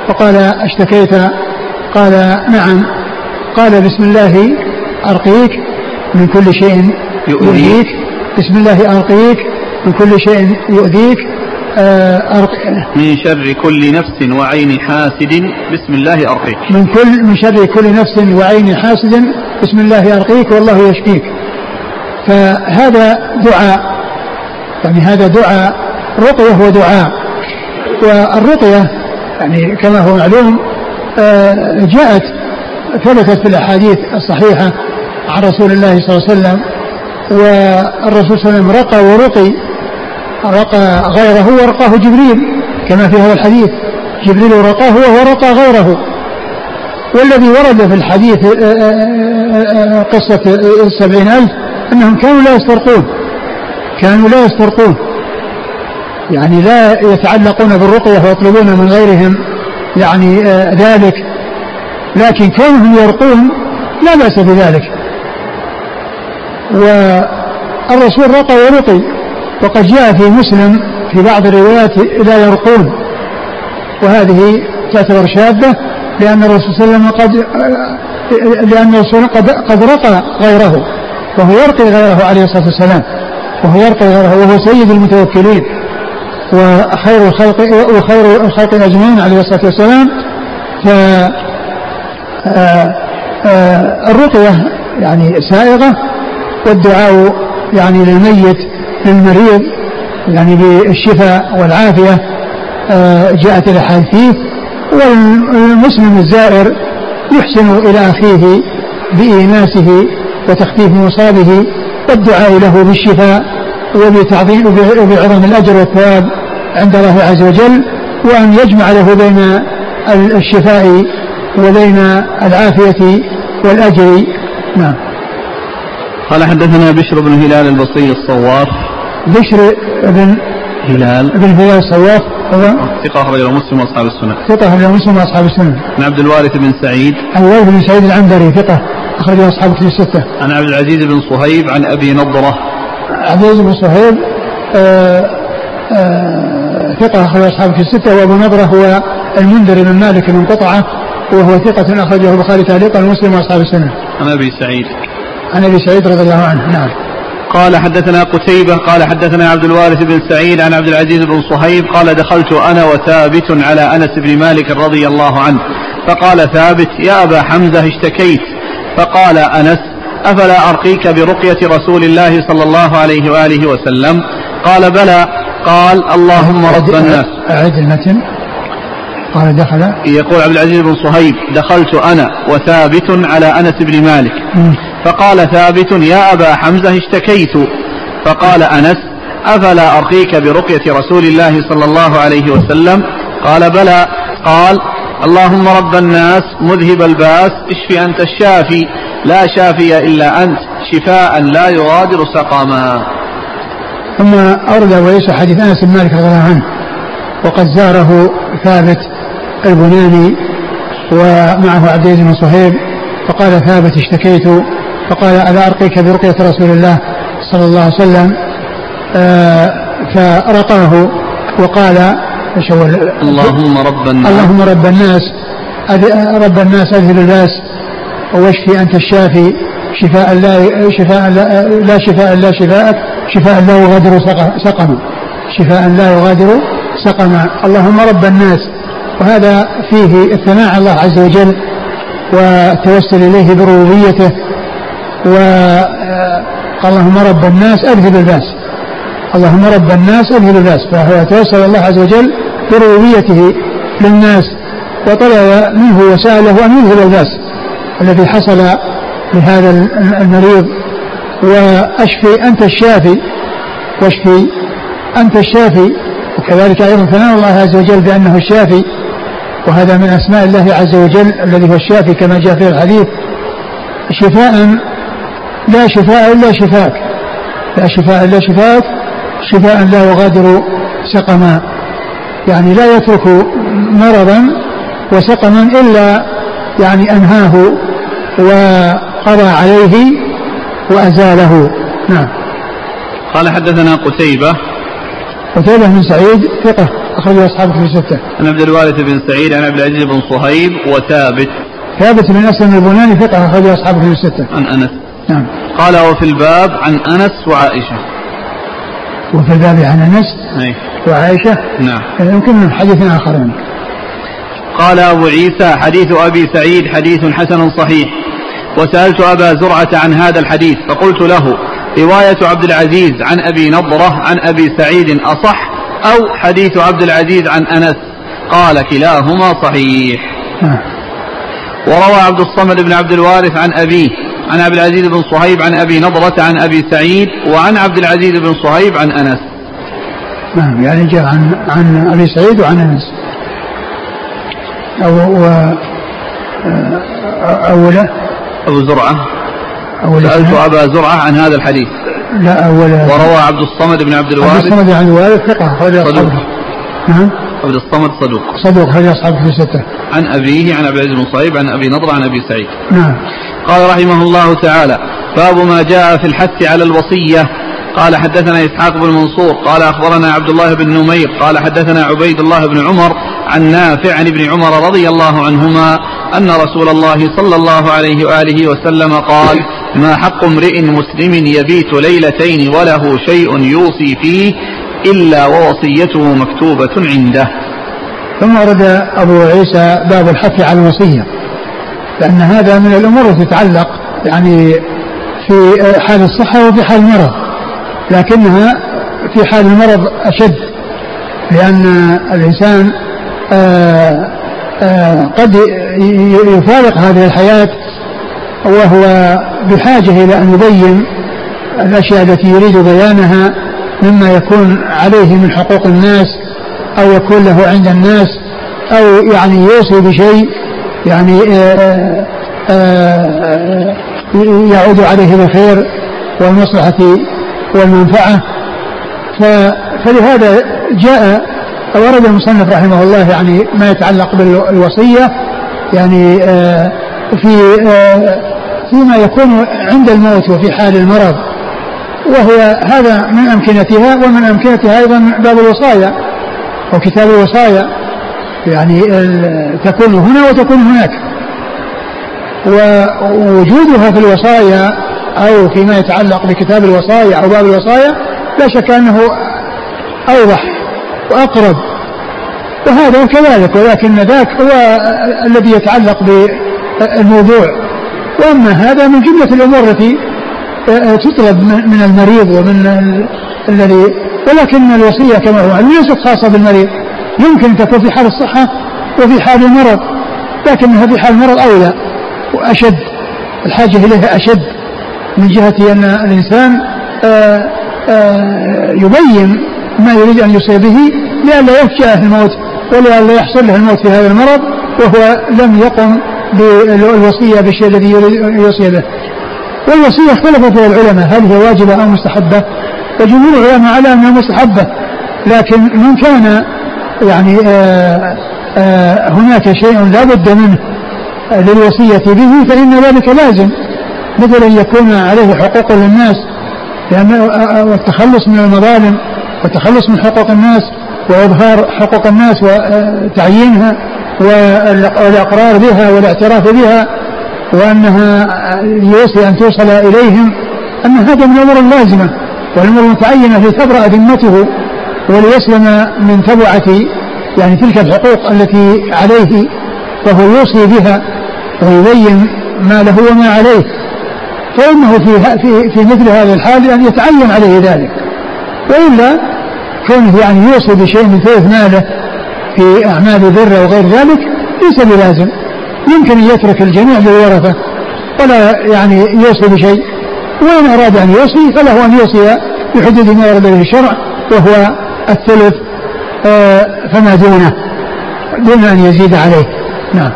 وقال أشتكيت قال نعم قال بسم الله أرقيك من كل شيء يؤذيك. بسم الله أرقيك من كل شيء يؤذيك. آه، من شر كل نفس وعين حاسد. بسم الله أرقيك. من كل من شر كل نفس وعين حاسد. بسم الله أرقيك والله يشفيك. فهذا دعاء. يعني هذا دعاء رقية ودعاء والرقية يعني كما هو معلوم آه، جاءت ثبتت في الأحاديث الصحيحة عن رسول الله صلى الله عليه وسلم والرسول صلى الله عليه وسلم رقى ورقي رقى غيره ورقاه جبريل كما في هذا الحديث جبريل رقاه وهو رقى غيره. والذي ورد في الحديث آه، آه، قصة السبعين ألف أنهم كانوا لا يسترقون كانوا لا يسترقون. يعني لا يتعلقون بالرقية ويطلبون من غيرهم يعني ذلك. لكن كونهم يرقون لا بأس بذلك. والرسول رقى ورقي. وقد جاء في مسلم في بعض الروايات لا يرقون. وهذه تعتبر شاذة لأن الرسول صلى الله عليه وسلم قد لأن الرسول قد, قد رقى غيره. وهو يرقي غيره عليه الصلاة والسلام. وهو يرقي غيره. وهو سيد المتوكلين. وخير الخلق وخير الخلق أجمعين عليه الصلاة والسلام. ف آه، آه، الرقية يعني سائغة والدعاء يعني للميت للمريض يعني بالشفاء والعافية آه، جاءت الأحاديث. والمسلم الزائر يحسن إلى أخيه بإيناسه وتخفيف مصابه والدعاء له بالشفاء وبتعظيم وبعظم الأجر والثواب عند الله عز وجل وأن يجمع له بين الشفاء وبين العافية والأجر. نعم. قال حدثنا بشر بن هلال البصري الصواف. بشر بن هلال. بن هلال الصواف. هو ثقة أخرجه مسلم وأصحاب السنة. ثقة أخرجه مسلم وأصحاب السنة. عن عبد الوارث بن سعيد. عن الوارث بن سعيد العنبري ثقة أخرجه أصحاب كتب الستة. عن عبد العزيز بن صهيب عن أبي نضرة. عبد بن صهيب آه، آه، ثقة أخرج أصحاب في الستة وأبو نضرة هو المنذر بن مالك بن قطعة وهو ثقة أخرجه البخاري تعليقا ومسلم وأصحاب السنة. عن أبي سعيد. عن أبي سعيد رضي الله عنه نعم. قال حدثنا قتيبة قال حدثنا عبد الوارث بن سعيد عن عبد العزيز بن صهيب قال دخلت أنا وثابت على أنس بن مالك رضي الله عنه فقال ثابت يا أبا حمزة اشتكيت فقال أنس أفلا أرقيك برقية رسول الله صلى الله عليه وآله وسلم؟ قال بلى. قال اللهم رب الناس أعد المتن. قال دخل. يقول عبد العزيز بن صهيب دخلت أنا وثابت على أنس بن مالك. فقال ثابت يا أبا حمزة اشتكيت. فقال أنس أفلا أرقيك برقية رسول الله صلى الله عليه وسلم؟ قال بلى. قال اللهم رب الناس مذهب الباس اشف أنت الشافي لا شافي إلا أنت شفاء لا يغادر سقما. ثم أورد وليس حديث أنس بن مالك رضي الله عنه وقد زاره ثابت البناني ومعه عبد العزيز بن صهيب فقال ثابت اشتكيت فقال ألا أرقيك برقية رسول الله صلى الله عليه وسلم؟ آه فرقاه وقال إيش هو اللهم رب الناس. اللهم رب الناس. رب الناس اذهب الباس واشفي أنت الشافي. شفاء لا شفاء لا, لا شفاء لا شفاءك. شفاء لا يغادر سقما شفاء لا يغادر سقما اللهم رب الناس. وهذا فيه الثناء على الله عز وجل. والتوسل إليه بربوبيته. وقال اللهم رب الناس اذهب الباس اللهم رب الناس اذهب الباس فهو يتوسل الله عز وجل بربوبيته للناس وطلب منه وسأله أن يذهب الباس الذي حصل لهذا المريض. وأشفي أنت الشافي. واشفي أنت الشافي. وكذلك أيضا ثناء الله عز وجل بأنه الشافي. وهذا من أسماء الله عز وجل الذي هو الشافي كما جاء في الحديث. شفاء لا شفاء إلا شفاك. لا شفاء إلا شفاك. شفاء لا يغادر سقما يعني لا يترك مرضا وسقما إلا يعني أنهاه وقضى عليه وأزاله نعم قال حدثنا قتيبة قتيبة بن سعيد ثقة أخرج أصحابه في الستة. عن عبد الوارث بن سعيد عن عبد العزيز بن صهيب وثابت. ثابت بن أسلم البناني ثقة أخرج أصحابه في الستة. عن أنس. نعم. قال وفي الباب عن أنس وعائشة. وفي الباب عن أنس أي. وعائشة. نعم. يمكن حديث يعني. قال أبو عيسى حديث أبي سعيد حديث حسن صحيح وسألت أبا زرعة عن هذا الحديث فقلت له رواية عبد العزيز عن أبي نضرة عن أبي سعيد أصح أو حديث عبد العزيز عن أنس قال كلاهما صحيح وروى عبد الصمد بن عبد الوارث عن أبيه عن عبد العزيز بن صهيب عن أبي نضرة عن أبي سعيد وعن عبد العزيز بن صهيب عن أنس. نعم يعني جاء عن عن أبي سعيد وعن أنس. أو و أولة. أبو زرعة. سألت أبا زرعة عن هذا الحديث. لا أول وروى عبد الصمد بن عبد الوارث. عبد الصمد بن عبد الوارث ثقة صدوق. نعم. عبد الصمد صدوق. صدوق خرج أصحابه في ستة. عن أبيه عن عبد العزيز بن صهيب عن أبي نضر عن أبي سعيد. نعم. قال رحمه الله تعالى باب ما جاء في الحث على الوصية. قال حدثنا إسحاق بن منصور قال أخبرنا عبد الله بن نمير قال حدثنا عبيد الله بن عمر عن نافع عن ابن عمر رضي الله عنهما أن رسول الله صلى الله عليه وآله وسلم قال ما حق امرئ مسلم يبيت ليلتين وله شيء يوصي فيه إلا ووصيته مكتوبة عنده. ثم ورد أبو عيسى باب الحث على الوصية. لأن هذا من الأمور التي تتعلق يعني في حال الصحة وفي حال المرض لكنها في حال المرض أشد لأن الإنسان آه، آه، قد يفارق هذه الحياة وهو بحاجة إلى أن يبين الأشياء التي يريد بيانها مما يكون عليه من حقوق الناس أو يكون له عند الناس أو يعني يوصي بشيء يعني آآ آآ يعود عليه بالخير والمصلحة والمنفعة. فلهذا جاء ورد المصنف رحمه الله يعني ما يتعلق بالوصية يعني في فيما يكون عند الموت وفي حال المرض. وهي هذا من أمكنتها ومن أمكنتها أيضا باب الوصايا وكتاب الوصايا. يعني تكون هنا وتكون هناك. ووجودها في الوصايا أو فيما يتعلق بكتاب الوصايا أو باب الوصايا لا شك أنه أوضح وأقرب. وهذا كذلك ولكن ذاك هو الذي يتعلق بالموضوع. وأما هذا من جملة الأمور التي تطلب من المريض ومن الذي ولكن الوصية كما هو ليست خاصة بالمريض. يمكن أن تكون في حال الصحة وفي حال المرض لكنها في حال المرض أولى وأشد الحاجة إليها أشد من جهة أن الإنسان آآ آآ يبين ما يريد أن يصيب به لئلا يفجأه الموت ولئلا يحصل له الموت في هذا المرض وهو لم يقم بالوصية بالشيء الذي يريد أن يوصي به. والوصية اختلف فيها العلماء هل هي واجبة أو مستحبة؟ وجمهور العلماء على أنها مستحبة لكن من كان يعني آآ آآ هناك شيء لا بد منه للوصية به فإن ذلك لازم مثل أن يكون عليه حقوق للناس لأن والتخلص من المظالم والتخلص من حقوق الناس وإظهار حقوق الناس وتعيينها والإقرار بها والاعتراف بها وأنها يوصي أن توصل إليهم أن هذا من الأمور اللازمة والأمور المتعينة لتبرأ ذمته وليسلم من تبعة يعني تلك الحقوق التي عليه وهو يوصي بها ويبين ما له وما عليه. فإنه في في في مثل هذا الحال أن يتعين عليه ذلك. وإلا كونه يعني يوصي بشيء من ثلث ماله في أعمال البر وغير ذلك ليس بلازم. يمكن أن يترك الجميع للورثة ولا يعني يوصي بشيء. وإن أراد أن يوصي فله أن يوصي بحدود ما ورد به الشرع وهو الثلث آه فما دونه. دون أن يزيد عليه. نعم.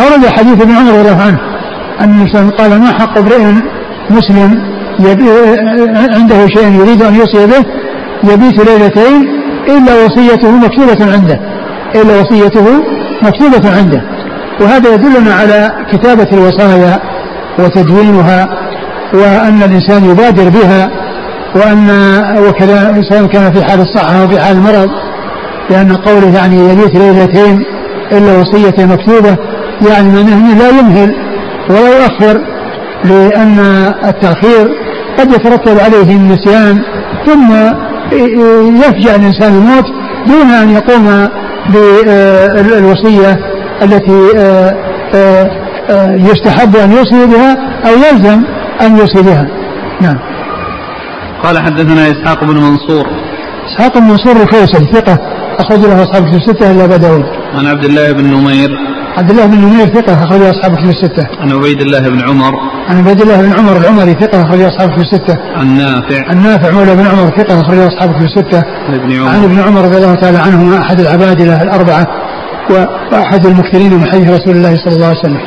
أورد حديث ابن عمر رضي الله عنه أن الإنسان قال ما حق امرئ مسلم عنده شيء يريد أن يوصي به يبيت ليلتين إلا وصيته مكتوبة عنده. إلا وصيته مكتوبة عنده. وهذا يدلنا على كتابة الوصايا وتدوينها وأن الإنسان يبادر بها وأن وكذا سواء كان في حال الصحة أو في حال المرض لأن قوله يعني يبيت ليلتين إلا وصية مكتوبة يعني معناه لا يمهل ولا يؤخر لأن التأخير قد يترتب عليه النسيان ثم يفجأ الإنسان الموت دون أن يقوم بالوصية التي يستحب أن يوصي بها أو يلزم أن يوصي بها. نعم. قال حدثنا إسحاق بن منصور. إسحاق بن منصور الكوسج ثقة أخرج له أصحاب كتب الستة إلا أبا داود. عن عبد الله بن نمير. عبد الله بن نمير ثقة أخرج له أصحاب كتب الستة. عن عبيد الله بن عمر. عن عبيد الله بن عمر العمري ثقة أخرج له أصحاب كتب الستة. عن نافع. عن نافع مولى بن عمر ثقة أخرج له أصحاب كتب الستة. عن ابن عمر. عن ابن عمر رضي الله تعالى عنهما أحد العبادلة الأربعة وأحد المكثرين من حديث رسول الله صلى الله عليه وسلم.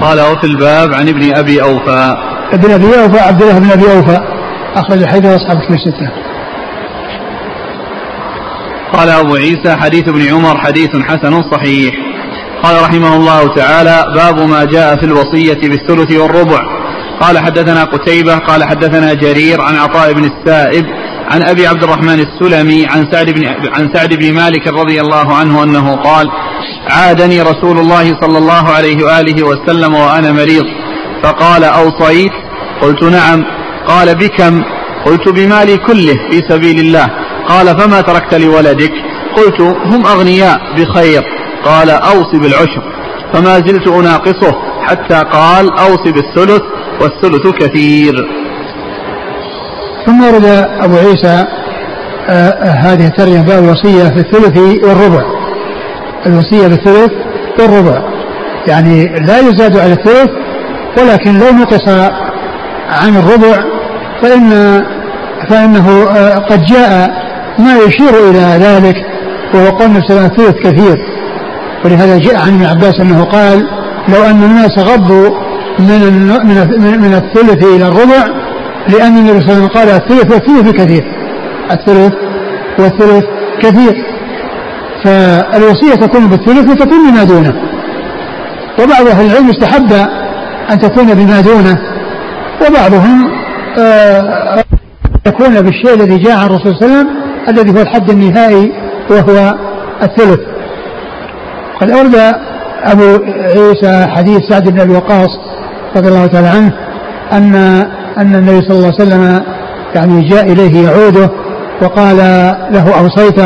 قال وفي الباب عن ابن أبي أوفى. ابن أبي أوفى عبد الله بن أبي أوفى. أخرج حديث أصحاب كتب الستة. قال أبو عيسى حديث ابن عمر حديث حسن صحيح. قال رحمه الله تعالى باب ما جاء في الوصية بالثلث والربع. قال حدثنا قتيبة قال حدثنا جرير عن عطاء بن السائب عن أبي عبد الرحمن السلمي عن سعد بن عن سعد بن مالك رضي الله عنه أنه قال عادني رسول الله صلى الله عليه وآله وسلم وأنا مريض. فقال أوصيت؟ قلت نعم. قال بكم قلت بمالي كله في سبيل الله. قال فما تركت لولدك؟ قلت هم أغنياء بخير. قال أوصي بالعشر فما زلت أناقصه حتى قال أوصي بالثلث والثلث كثير. ثم ورد أبو عيسى آه آه هذه الترجمة باب الوصية في الثلث والربع. الوصية بالثلث والربع. يعني لا يزاد على الثلث ولكن لو نقص عن الربع فإن فإنه آه، قد جاء ما يشير إلى ذلك وهو قول النبي الثلث كثير. ولهذا جاء عن ابن عباس أنه قال لو أن الناس غضوا من من من الثلث إلى الربع لأن النبي صلى الله عليه وسلم قال الثلث والثلث كثير. الثلث والثلث كثير. فالوصية تكون بالثلث وتكون بما دونه. وبعض أهل العلم استحب أن تكون بما دونه. وبعضهم آه يكون بالشيء الذي جاء عن الرسول صلى الله عليه وسلم الذي هو الحد النهائي وهو الثلث. قد أورد أبو عيسى حديث سعد بن أبي وقاص رضي الله تعالى عنه أن أن النبي صلى الله عليه وسلم يعني جاء إليه يعوده وقال له أوصيت؟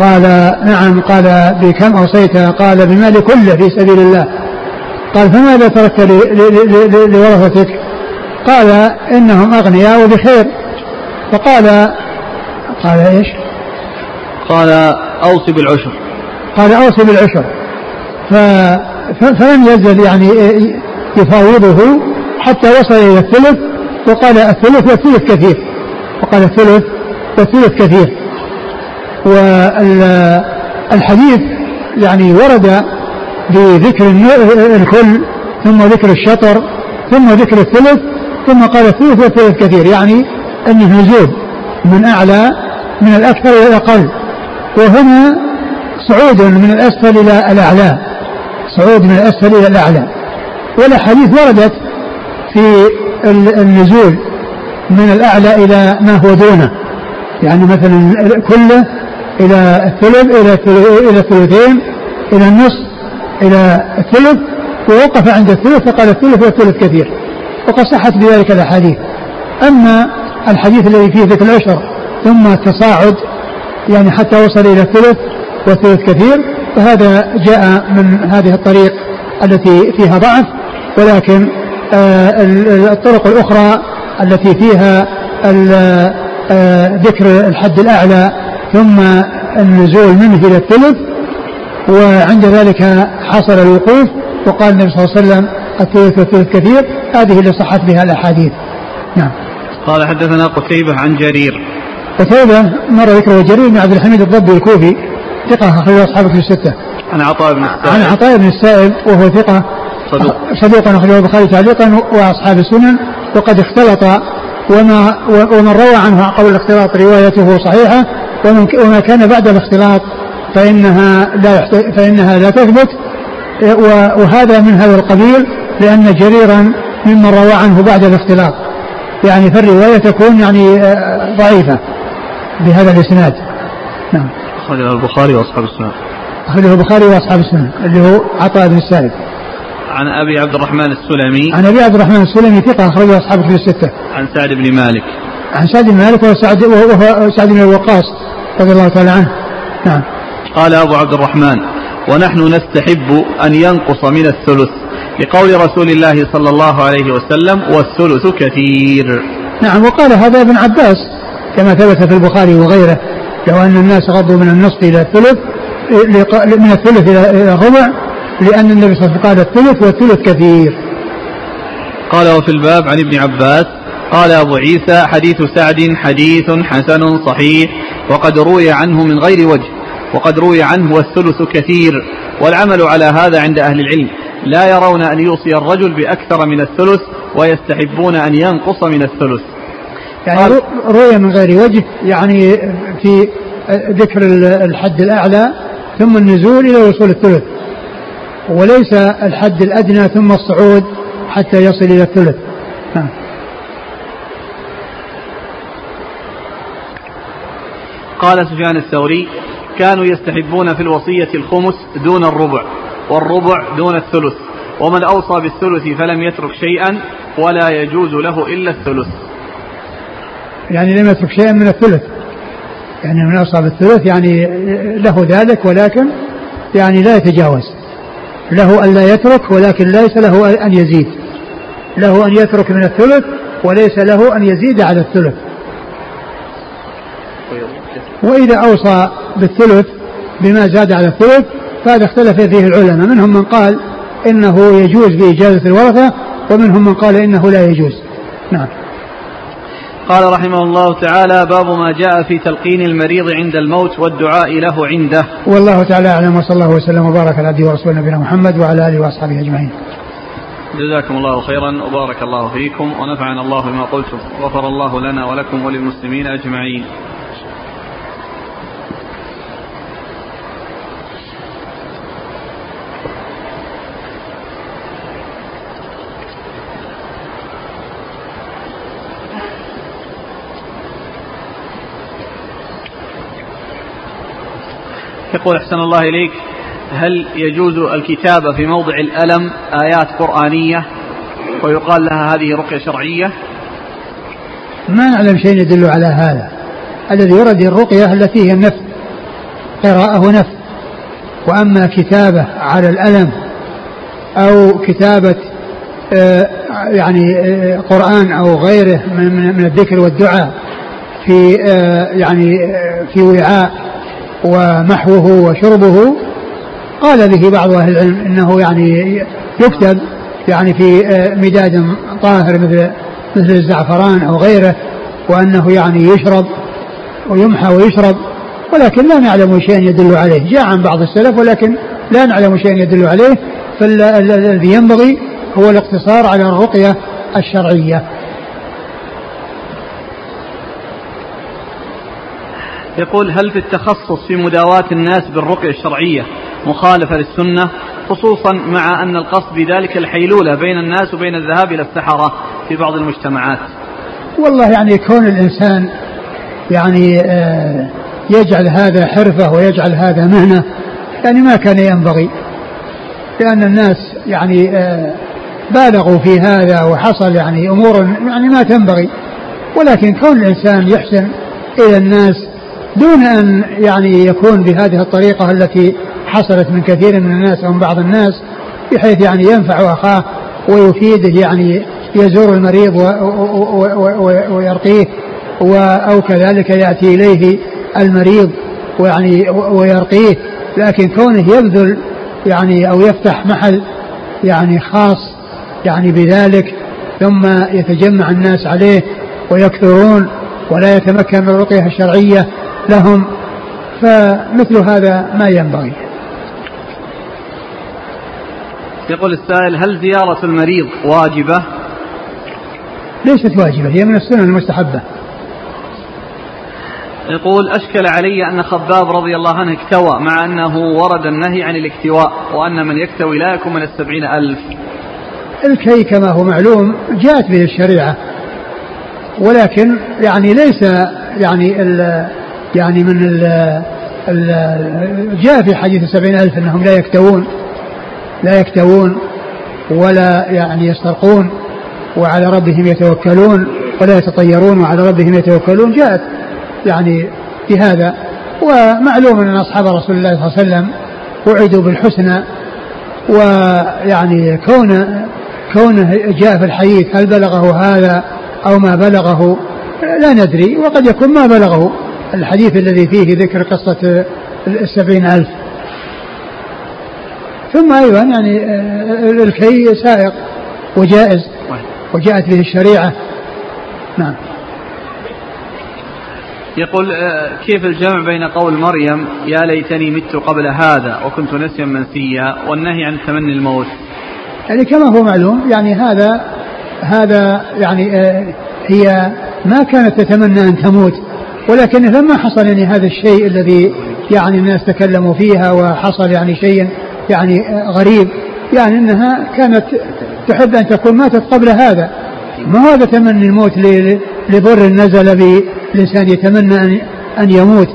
قال نعم قال بكم أوصيت؟ قال بمال كله في سبيل الله. قال فماذا تركت لورثتك؟ قال إنهم أغنياء وبخير. فقال قال إيش؟ قال أوصي بالعشر. قال أوصي بالعشر. فلم يزل يعني يفاوضه حتى وصل إلى الثلث وقال الثلث والثلث كثير. وقال الثلث والثلث كثير. والحديث يعني ورد بذكر الكل ثم ذكر الشطر ثم ذكر الثلث ثم قال الثلث والثلث كثير يعني أنه نزول من أعلى من الأكثر إلى الأقل. وهنا صعود من الأسفل إلى الأعلى صعود من الأسفل إلى الأعلى. والأحاديث وردت في النزول من الأعلى إلى ما هو دونه. يعني مثلا كله إلى الثلث إلى إلى الثلثين إلى النصف إلى الثلث. ووقف عند الثلث فقال الثلث والثلث كثير. وقد صحت بذلك الأحاديث. أما الحديث الذي فيه ذكر العشر ثم التصاعد يعني حتى وصل إلى الثلث والثلث كثير فهذا جاء من هذه الطريق التي فيها ضعف. ولكن آه، الطرق الأخرى التي فيها آه، ذكر الحد الأعلى ثم النزول منه إلى الثلث وعند ذلك حصل الوقوف. وقال النبي صلى الله عليه وسلم الثلث والثلث كثير هذه اللي صحت بها الأحاديث. نعم. قال حدثنا قتيبة عن جرير. قتيبة مر ذكره جرير بن عبد الحميد الضبي الكوفي ثقة أخرج أصحابه في الستة. عن عطاء بن السائب. عن عطاء بن السائب وهو ثقة صدوق. صدوق أخرجه البخاري تعليقا وأصحاب السنن وقد اختلط وما ومن روى عنه قبل الاختلاط روايته صحيحة ومن وما كان بعد الاختلاط فإنها لا فإنها لا تثبت وهذا من هذا القبيل. لأن جريرا ممن روى عنه بعد الاختلاط. يعني فالرواية تكون يعني آه، ضعيفة بهذا الإسناد. نعم. أخرجه البخاري وأصحاب السنن أخرجه البخاري وأصحاب السنن اللي هو عطاء بن السائب. عن أبي عبد الرحمن السلمي. عن أبي عبد الرحمن السلمي ثقة أخرجه أصحاب في الستة. عن سعد بن مالك. عن سعد بن مالك وهو سعد وهو سعد بن الوقاص رضي الله تعالى عنه. نعم. قال أبو عبد الرحمن ونحن نستحب أن ينقص من الثلث لقول رسول الله صلى الله عليه وسلم والثلث كثير. نعم وقال هذا ابن عباس كما ثبت في البخاري وغيره لو أن الناس غضوا من النصف إلى الثلث من الثلث إلى الربع لأن النبي صلى الله عليه وسلم قال الثلث والثلث كثير. قال وفي الباب عن ابن عباس قال أبو عيسى حديث سعد حديث حسن صحيح وقد روي عنه من غير وجه. وقد روي عنه والثلث كثير والعمل على هذا عند أهل العلم. لا يرون أن يوصي الرجل بأكثر من الثلث ويستحبون أن ينقص من الثلث. يعني روي من غير وجه يعني في ذكر الحد الأعلى ثم النزول إلى وصول الثلث. وليس الحد الأدنى ثم الصعود حتى يصل إلى الثلث. نعم. قال سفيان الثوري كانوا يستحبون في الوصية الخمس دون الربع والربع دون الثلث ومن أوصى بالثلث فلم يترك شيئا ولا يجوز له إلا الثلث. يعني لم يترك شيئا من الثلث. يعني من أوصى بالثلث يعني له ذلك ولكن يعني لا يتجاوز. له أن لا يترك ولكن ليس له أن يزيد. له أن يترك من الثلث وليس له أن يزيد على الثلث. وإذا أوصى بالثلث بما زاد على الثلث فهذا اختلف فيه العلماء. منهم من قال إنه يجوز بإجازة الورثة ومنهم من قال إنه لا يجوز. نعم. قال رحمه الله تعالى باب ما جاء في تلقين المريض عند الموت والدعاء له عنده. والله تعالى أعلم وصلى الله وسلم وبارك على عبده ورسوله نبينا محمد وعلى آله وأصحابه أجمعين. جزاكم الله خيرا وبارك الله فيكم ونفعنا الله بما قلتم غفر الله لنا ولكم وللمسلمين أجمعين. يقول أحسن الله إليك. هل يجوز الكتابة في موضع الألم آيات قرآنية ويقال لها هذه رقية شرعية؟ ما نعلم شيء يدل على هذا. الذي يرد الرقية التي هي النفس قراءة ونفس وأما كتابة على الألم أو كتابة آه، يعني آه، قرآن أو غيره من الذكر والدعاء في آه، يعني في وعاء ومحوه وشربه. قال به بعض أهل العلم أنه يعني يكتب يعني في آه، مداد طاهر مثل مثل الزعفران أو غيره وأنه يعني يشرب ويمحى ويشرب ولكن لا نعلم شيئا يدل عليه. جاء عن بعض السلف ولكن لا نعلم شيئا يدل عليه فالذي ينبغي هو الاقتصار على الرقية الشرعية. يقول هل في التخصص في مداواة الناس بالرقية الشرعية مخالفة للسنة؟ خصوصا مع أن القصد بذلك الحيلولة بين الناس وبين الذهاب إلى السحرة في بعض المجتمعات. والله يعني كون الإنسان يعني آه، يجعل هذا حرفة ويجعل هذا مهنة يعني ما كان ينبغي لأن الناس يعني آه، بالغوا في هذا وحصل يعني أمور يعني ما تنبغي. ولكن كون الإنسان يحسن إلى الناس دون أن يعني يكون بهذه الطريقة التي حصلت من كثير من الناس أو من بعض الناس بحيث يعني ينفع أخاه ويفيده يعني يزور المريض ويرقيه أو كذلك يأتي إليه المريض ويعني ويرقيه. لكن كونه يبذل يعني أو يفتح محل يعني خاص يعني بذلك ثم يتجمع الناس عليه ويكثرون ولا يتمكن من الرقية الشرعية لهم فمثل هذا ما ينبغي. يقول السائل هل زيارة المريض واجبة؟ ليست واجبة هي من السنن المستحبة. يقول أشكل علي أن خباب رضي الله عنه اكتوى مع أنه ورد النهي عن الاكتواء وأن من يكتوي لا يكون من السبعين ألف. الكي كما هو معلوم جاءت به الشريعة ولكن يعني ليس يعني ال يعني من ال جاء في حديث السبعين ألف أنهم لا يكتوون لا يكتوون ولا يعني يسترقون وعلى ربهم يتوكلون ولا يتطيرون وعلى ربهم يتوكلون. جاءت يعني بهذا ومعلوم أن أصحاب رسول الله صلى الله عليه وسلم وعدوا بالحسنى ويعني كون كونه جاء في الحديث هل بلغه هذا أو ما بلغه لا ندري وقد يكون ما بلغه. الحديث الذي فيه ذكر قصة السبعين ألف. ثم أيضا يعني آه، الكي سائق وجائز وجاءت به الشريعة. نعم. يقول آه، كيف الجمع بين قول مريم يا ليتني مت قبل هذا وكنت نسيا منسيا والنهي عن تمني الموت؟ يعني كما هو معلوم يعني هذا هذا يعني آه، هي ما كانت تتمنى أن تموت. ولكن لما حصل يعني هذا الشيء الذي يعني الناس تكلموا فيها وحصل يعني شيء يعني غريب يعني إنها كانت تحب أن تكون ماتت قبل هذا. ما هذا تمني الموت لضر نزل بانسان يتمنى ان يموت؟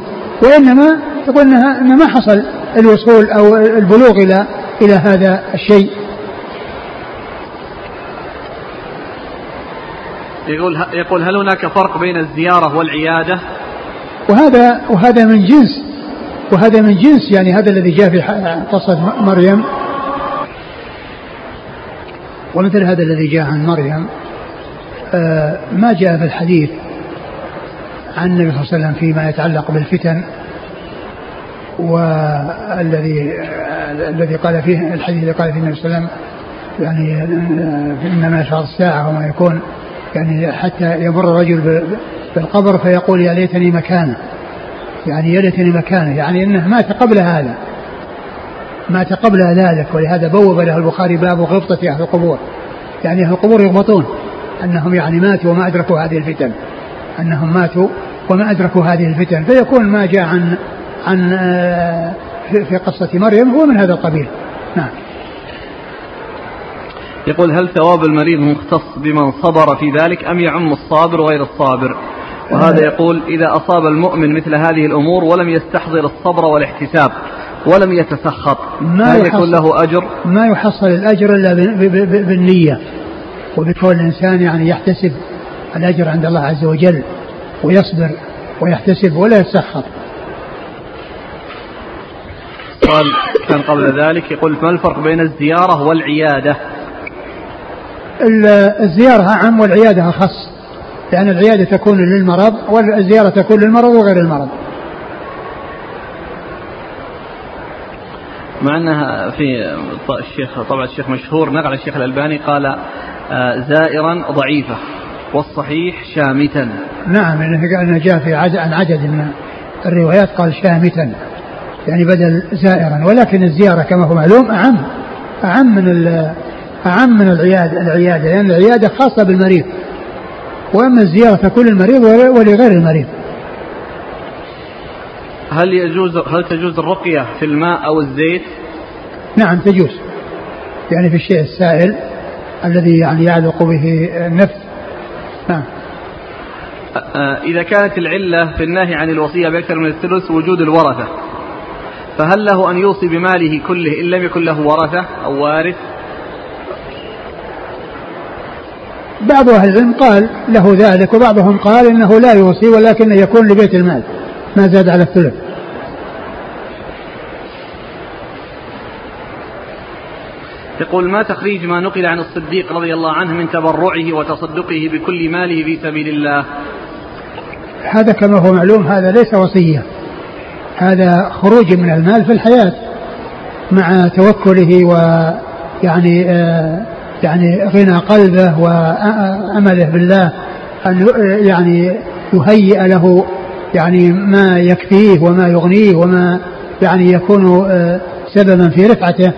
وإنما تقول انها ان ما حصل الوصول أو البلوغ إلى إلى هذا الشيء. يقول يقول هل هناك فرق بين الزيارة والعيادة؟ وهذا وهذا من جنس وهذا من جنس يعني هذا الذي جاء في قصة مريم ومثل هذا الذي جاء عن مريم آه، ما جاء في الحديث عن النبي صلى الله عليه وسلم فيما يتعلق بالفتن والذي الذي قال فيه الحديث الذي قال فيه النبي صلى الله عليه وسلم يعني آه، إنما اشراط الساعة وما يكون يعني حتى يمر الرجل بالقبر فيقول يا ليتني مكانه. يعني يا ليتني مكانه. يعني إنه مات قبل هذا. مات قبل ذلك ولهذا بوب له البخاري باب غبطة أهل القبور. يعني أهل القبور يغبطون أنهم يعني ماتوا وما أدركوا هذه الفتن. أنهم ماتوا وما أدركوا هذه الفتن. فيكون ما جاء عن عن آه، في قصة مريم هو من هذا القبيل. نعم. يقول هل ثواب المريض مختص بمن صبر في ذلك أم يعم الصابر وغير الصابر؟ وهذا يقول إذا أصاب المؤمن مثل هذه الأمور ولم يستحضر الصبر والاحتساب ولم يتسخط ما هل يكون له أجر؟ ما يحصل الأجر إلا بالنية. وبكون الإنسان يعني يحتسب الأجر عند الله عز وجل ويصبر ويحتسب ولا يتسخط. قال كان قبل ذلك يقول ما الفرق بين الزيارة والعيادة؟ الزيارة أعم والعيادة أخص لأن العيادة تكون للمرض والزيارة تكون للمرض وغير المرض. مع أنها في الشيخ طبعا الشيخ مشهور نقل الشيخ الألباني قال آه، زائرا ضعيفة والصحيح شامتا. نعم لأنه جاء في عدد عن عدد من الروايات قال شامتا يعني بدل زائرا ولكن الزيارة كما هو معلوم أعم أعم من أعم من العيادة العيادة لأن يعني العيادة خاصة بالمريض وأما الزيارة تكون للمريض ولغير المريض هل يجوز هل تجوز الرقية في الماء أو الزيت؟ نعم تجوز يعني في الشيء السائل الذي يعني يعلق به النفس نعم إذا كانت العلة في النهي عن الوصية بأكثر من الثلث وجود الورثة فهل له أن يوصي بماله كله إن لم يكن له ورثة أو وارث؟ بعض أهل العلم قال له ذلك وبعضهم قال إنه لا يوصي ولكن يكون لبيت المال ما زاد على الثلث. يقول ما تخريج ما نقل عن الصديق رضي الله عنه من تبرعه وتصدقه بكل ماله في سبيل الله؟ هذا كما هو معلوم هذا ليس وصية هذا خروج من المال في الحياة مع توكله ويعني آه يعني غنى قلبه وأمله بالله أن يعني يهيئ له يعني ما يكفيه وما يغنيه وما يعني يكون آه، سببا في رفعته.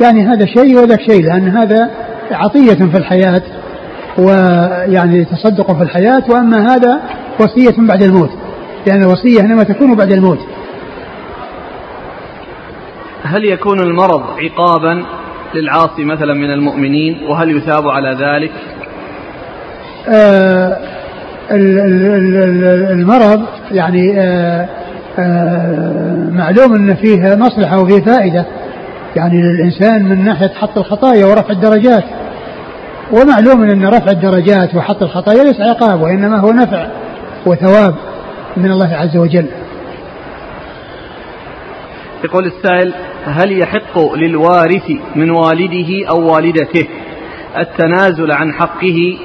يعني هذا شيء وذاك شيء لأن هذا عطية في الحياة ويعني تصدق في الحياة. وأما هذا وصية بعد الموت لأن الوصية إنما تكون بعد الموت. هل يكون المرض عقابا للعاصي مثلا من المؤمنين وهل يثاب على ذلك؟ آه المرض يعني آه، آه، معلوم إن فيه مصلحة وفيه فائدة. يعني للإنسان من ناحية حط الخطايا ورفع الدرجات. ومعلوم إن رفع الدرجات وحط الخطايا ليس عقاب وإنما هو نفع وثواب من الله عز وجل. يقول السائل هل يحق للوارث من والده أو والدته التنازل عن حقه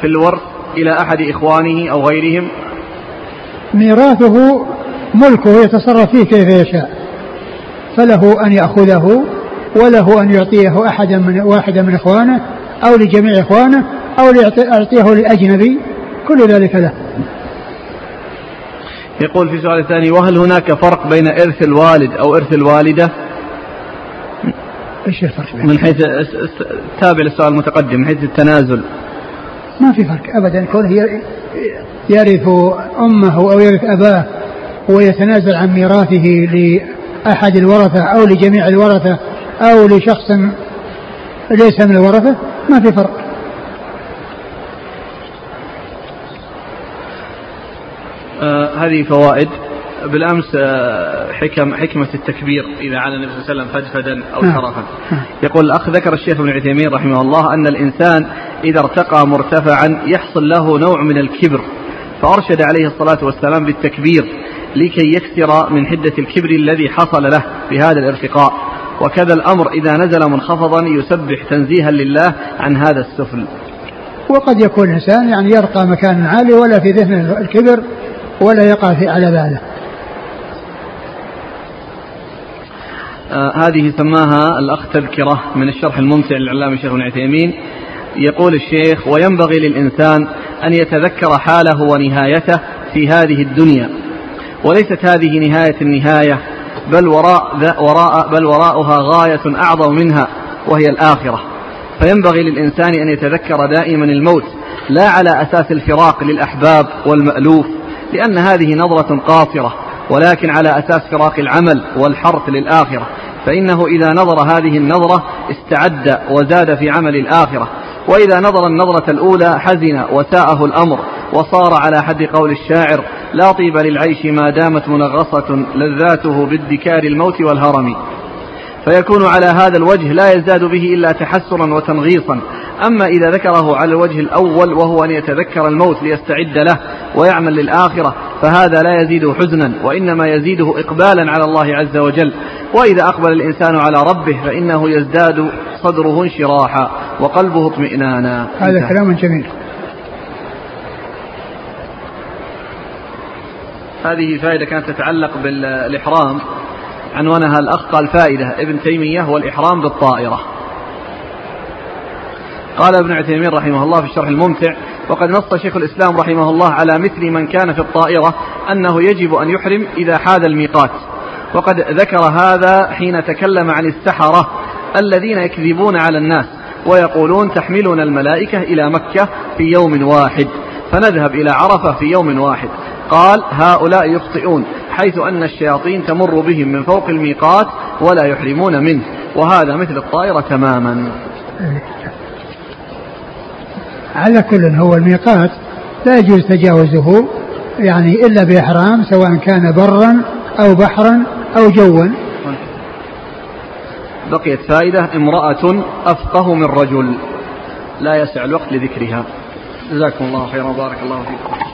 في الورث إلى أحد إخوانه أو غيرهم؟ ميراثه ملكه يتصرف فيه كيف يشاء. فله أن يأخذه وله أن يعطيه أحدا من واحدا من إخوانه أو لجميع إخوانه أو يعطيه لأجنبي. كل ذلك له. يقول في سؤال ثاني وهل هناك فرق بين إرث الوالد أو إرث الوالدة؟ إيش الفرق من حيث تابع للسؤال المتقدم من حيث التنازل. ما في فرق ابدا. كونه يرث أمه أو يرث أباه ويتنازل عن ميراثه لأحد الورثة أو لجميع الورثة أو لشخص ليس من الورثة ما في فرق. آه هذه فوائد. بالأمس آه، حكم حكمة التكبير إذا على النبي صلى الله عليه وسلم فدفدا أو نعم. شرفا. نعم. يقول الأخ ذكر الشيخ ابن عثيمين رحمه الله أن الإنسان إذا ارتقى مرتفعا يحصل له نوع من الكبر فأرشد عليه الصلاة والسلام بالتكبير لكي يكثر من حدة الكبر الذي حصل له بهذا الارتقاء وكذا الأمر إذا نزل منخفضا يسبح تنزيها لله عن هذا السفل. وقد يكون الانسان يعني يرقى مكان عالي ولا في ذهنه الكبر ولا يقع في على باله. آه هذه سماها الأخ تذكرة من الشرح الممتع للعلامة الشيخ ابن عثيمين. يقول الشيخ وينبغي للإنسان أن يتذكر حاله ونهايته في هذه الدنيا. وليست هذه نهاية النهاية بل وراء, وراء بل وراءها غاية أعظم منها وهي الآخرة. فينبغي للإنسان أن يتذكر دائما الموت لا على أساس الفراق للأحباب والمألوف لأن هذه نظرة قاصرة ولكن على أساس فراق العمل والحرث للآخرة. فإنه إذا نظر هذه النظرة استعد وزاد في عمل الآخرة. وإذا نظر النظرة الأولى حزن وساءه الأمر وصار على حد قول الشاعر لا طيب للعيش ما دامت منغصة لذاته بادكار الموت والهرم. فيكون على هذا الوجه لا يزداد به إلا تحسرا وتنغيصا. أما إذا ذكره على الوجه الأول وهو أن يتذكر الموت ليستعد له ويعمل للآخرة فهذا لا يزيده حزنا وإنما يزيده إقبالا على الله عز وجل. وإذا أقبل الإنسان على ربه فإنه يزداد صدره انشراحا وقلبه اطمئنانا. هذا كلام جميل. هذه فائدة كانت تتعلق بالإحرام. عنوانها الأخ قال فائدة ابن تيمية هو الإحرام بالطائرة. قال ابن عثيمين رحمه الله في الشرح الممتع وقد نص شيخ الإسلام رحمه الله على مثل من كان في الطائرة أنه يجب أن يحرم إذا حاد الميقات. وقد ذكر هذا حين تكلم عن السحرة الذين يكذبون على الناس ويقولون تحملنا الملائكة إلى مكة في يوم واحد فنذهب إلى عرفة في يوم واحد. قال هؤلاء يخطئون حيث أن الشياطين تمر بهم من فوق الميقات ولا يحرمون منه وهذا مثل الطائرة تماما. على كل هو الميقات لا يجوز تجاوزه يعني إلا بإحرام سواء كان برا أو بحرا أو جوا. بقيت فائدة امرأة أفقه من رجل لا يسع الوقت لذكرها. جزاكم الله خيرا وبارك الله فيكم.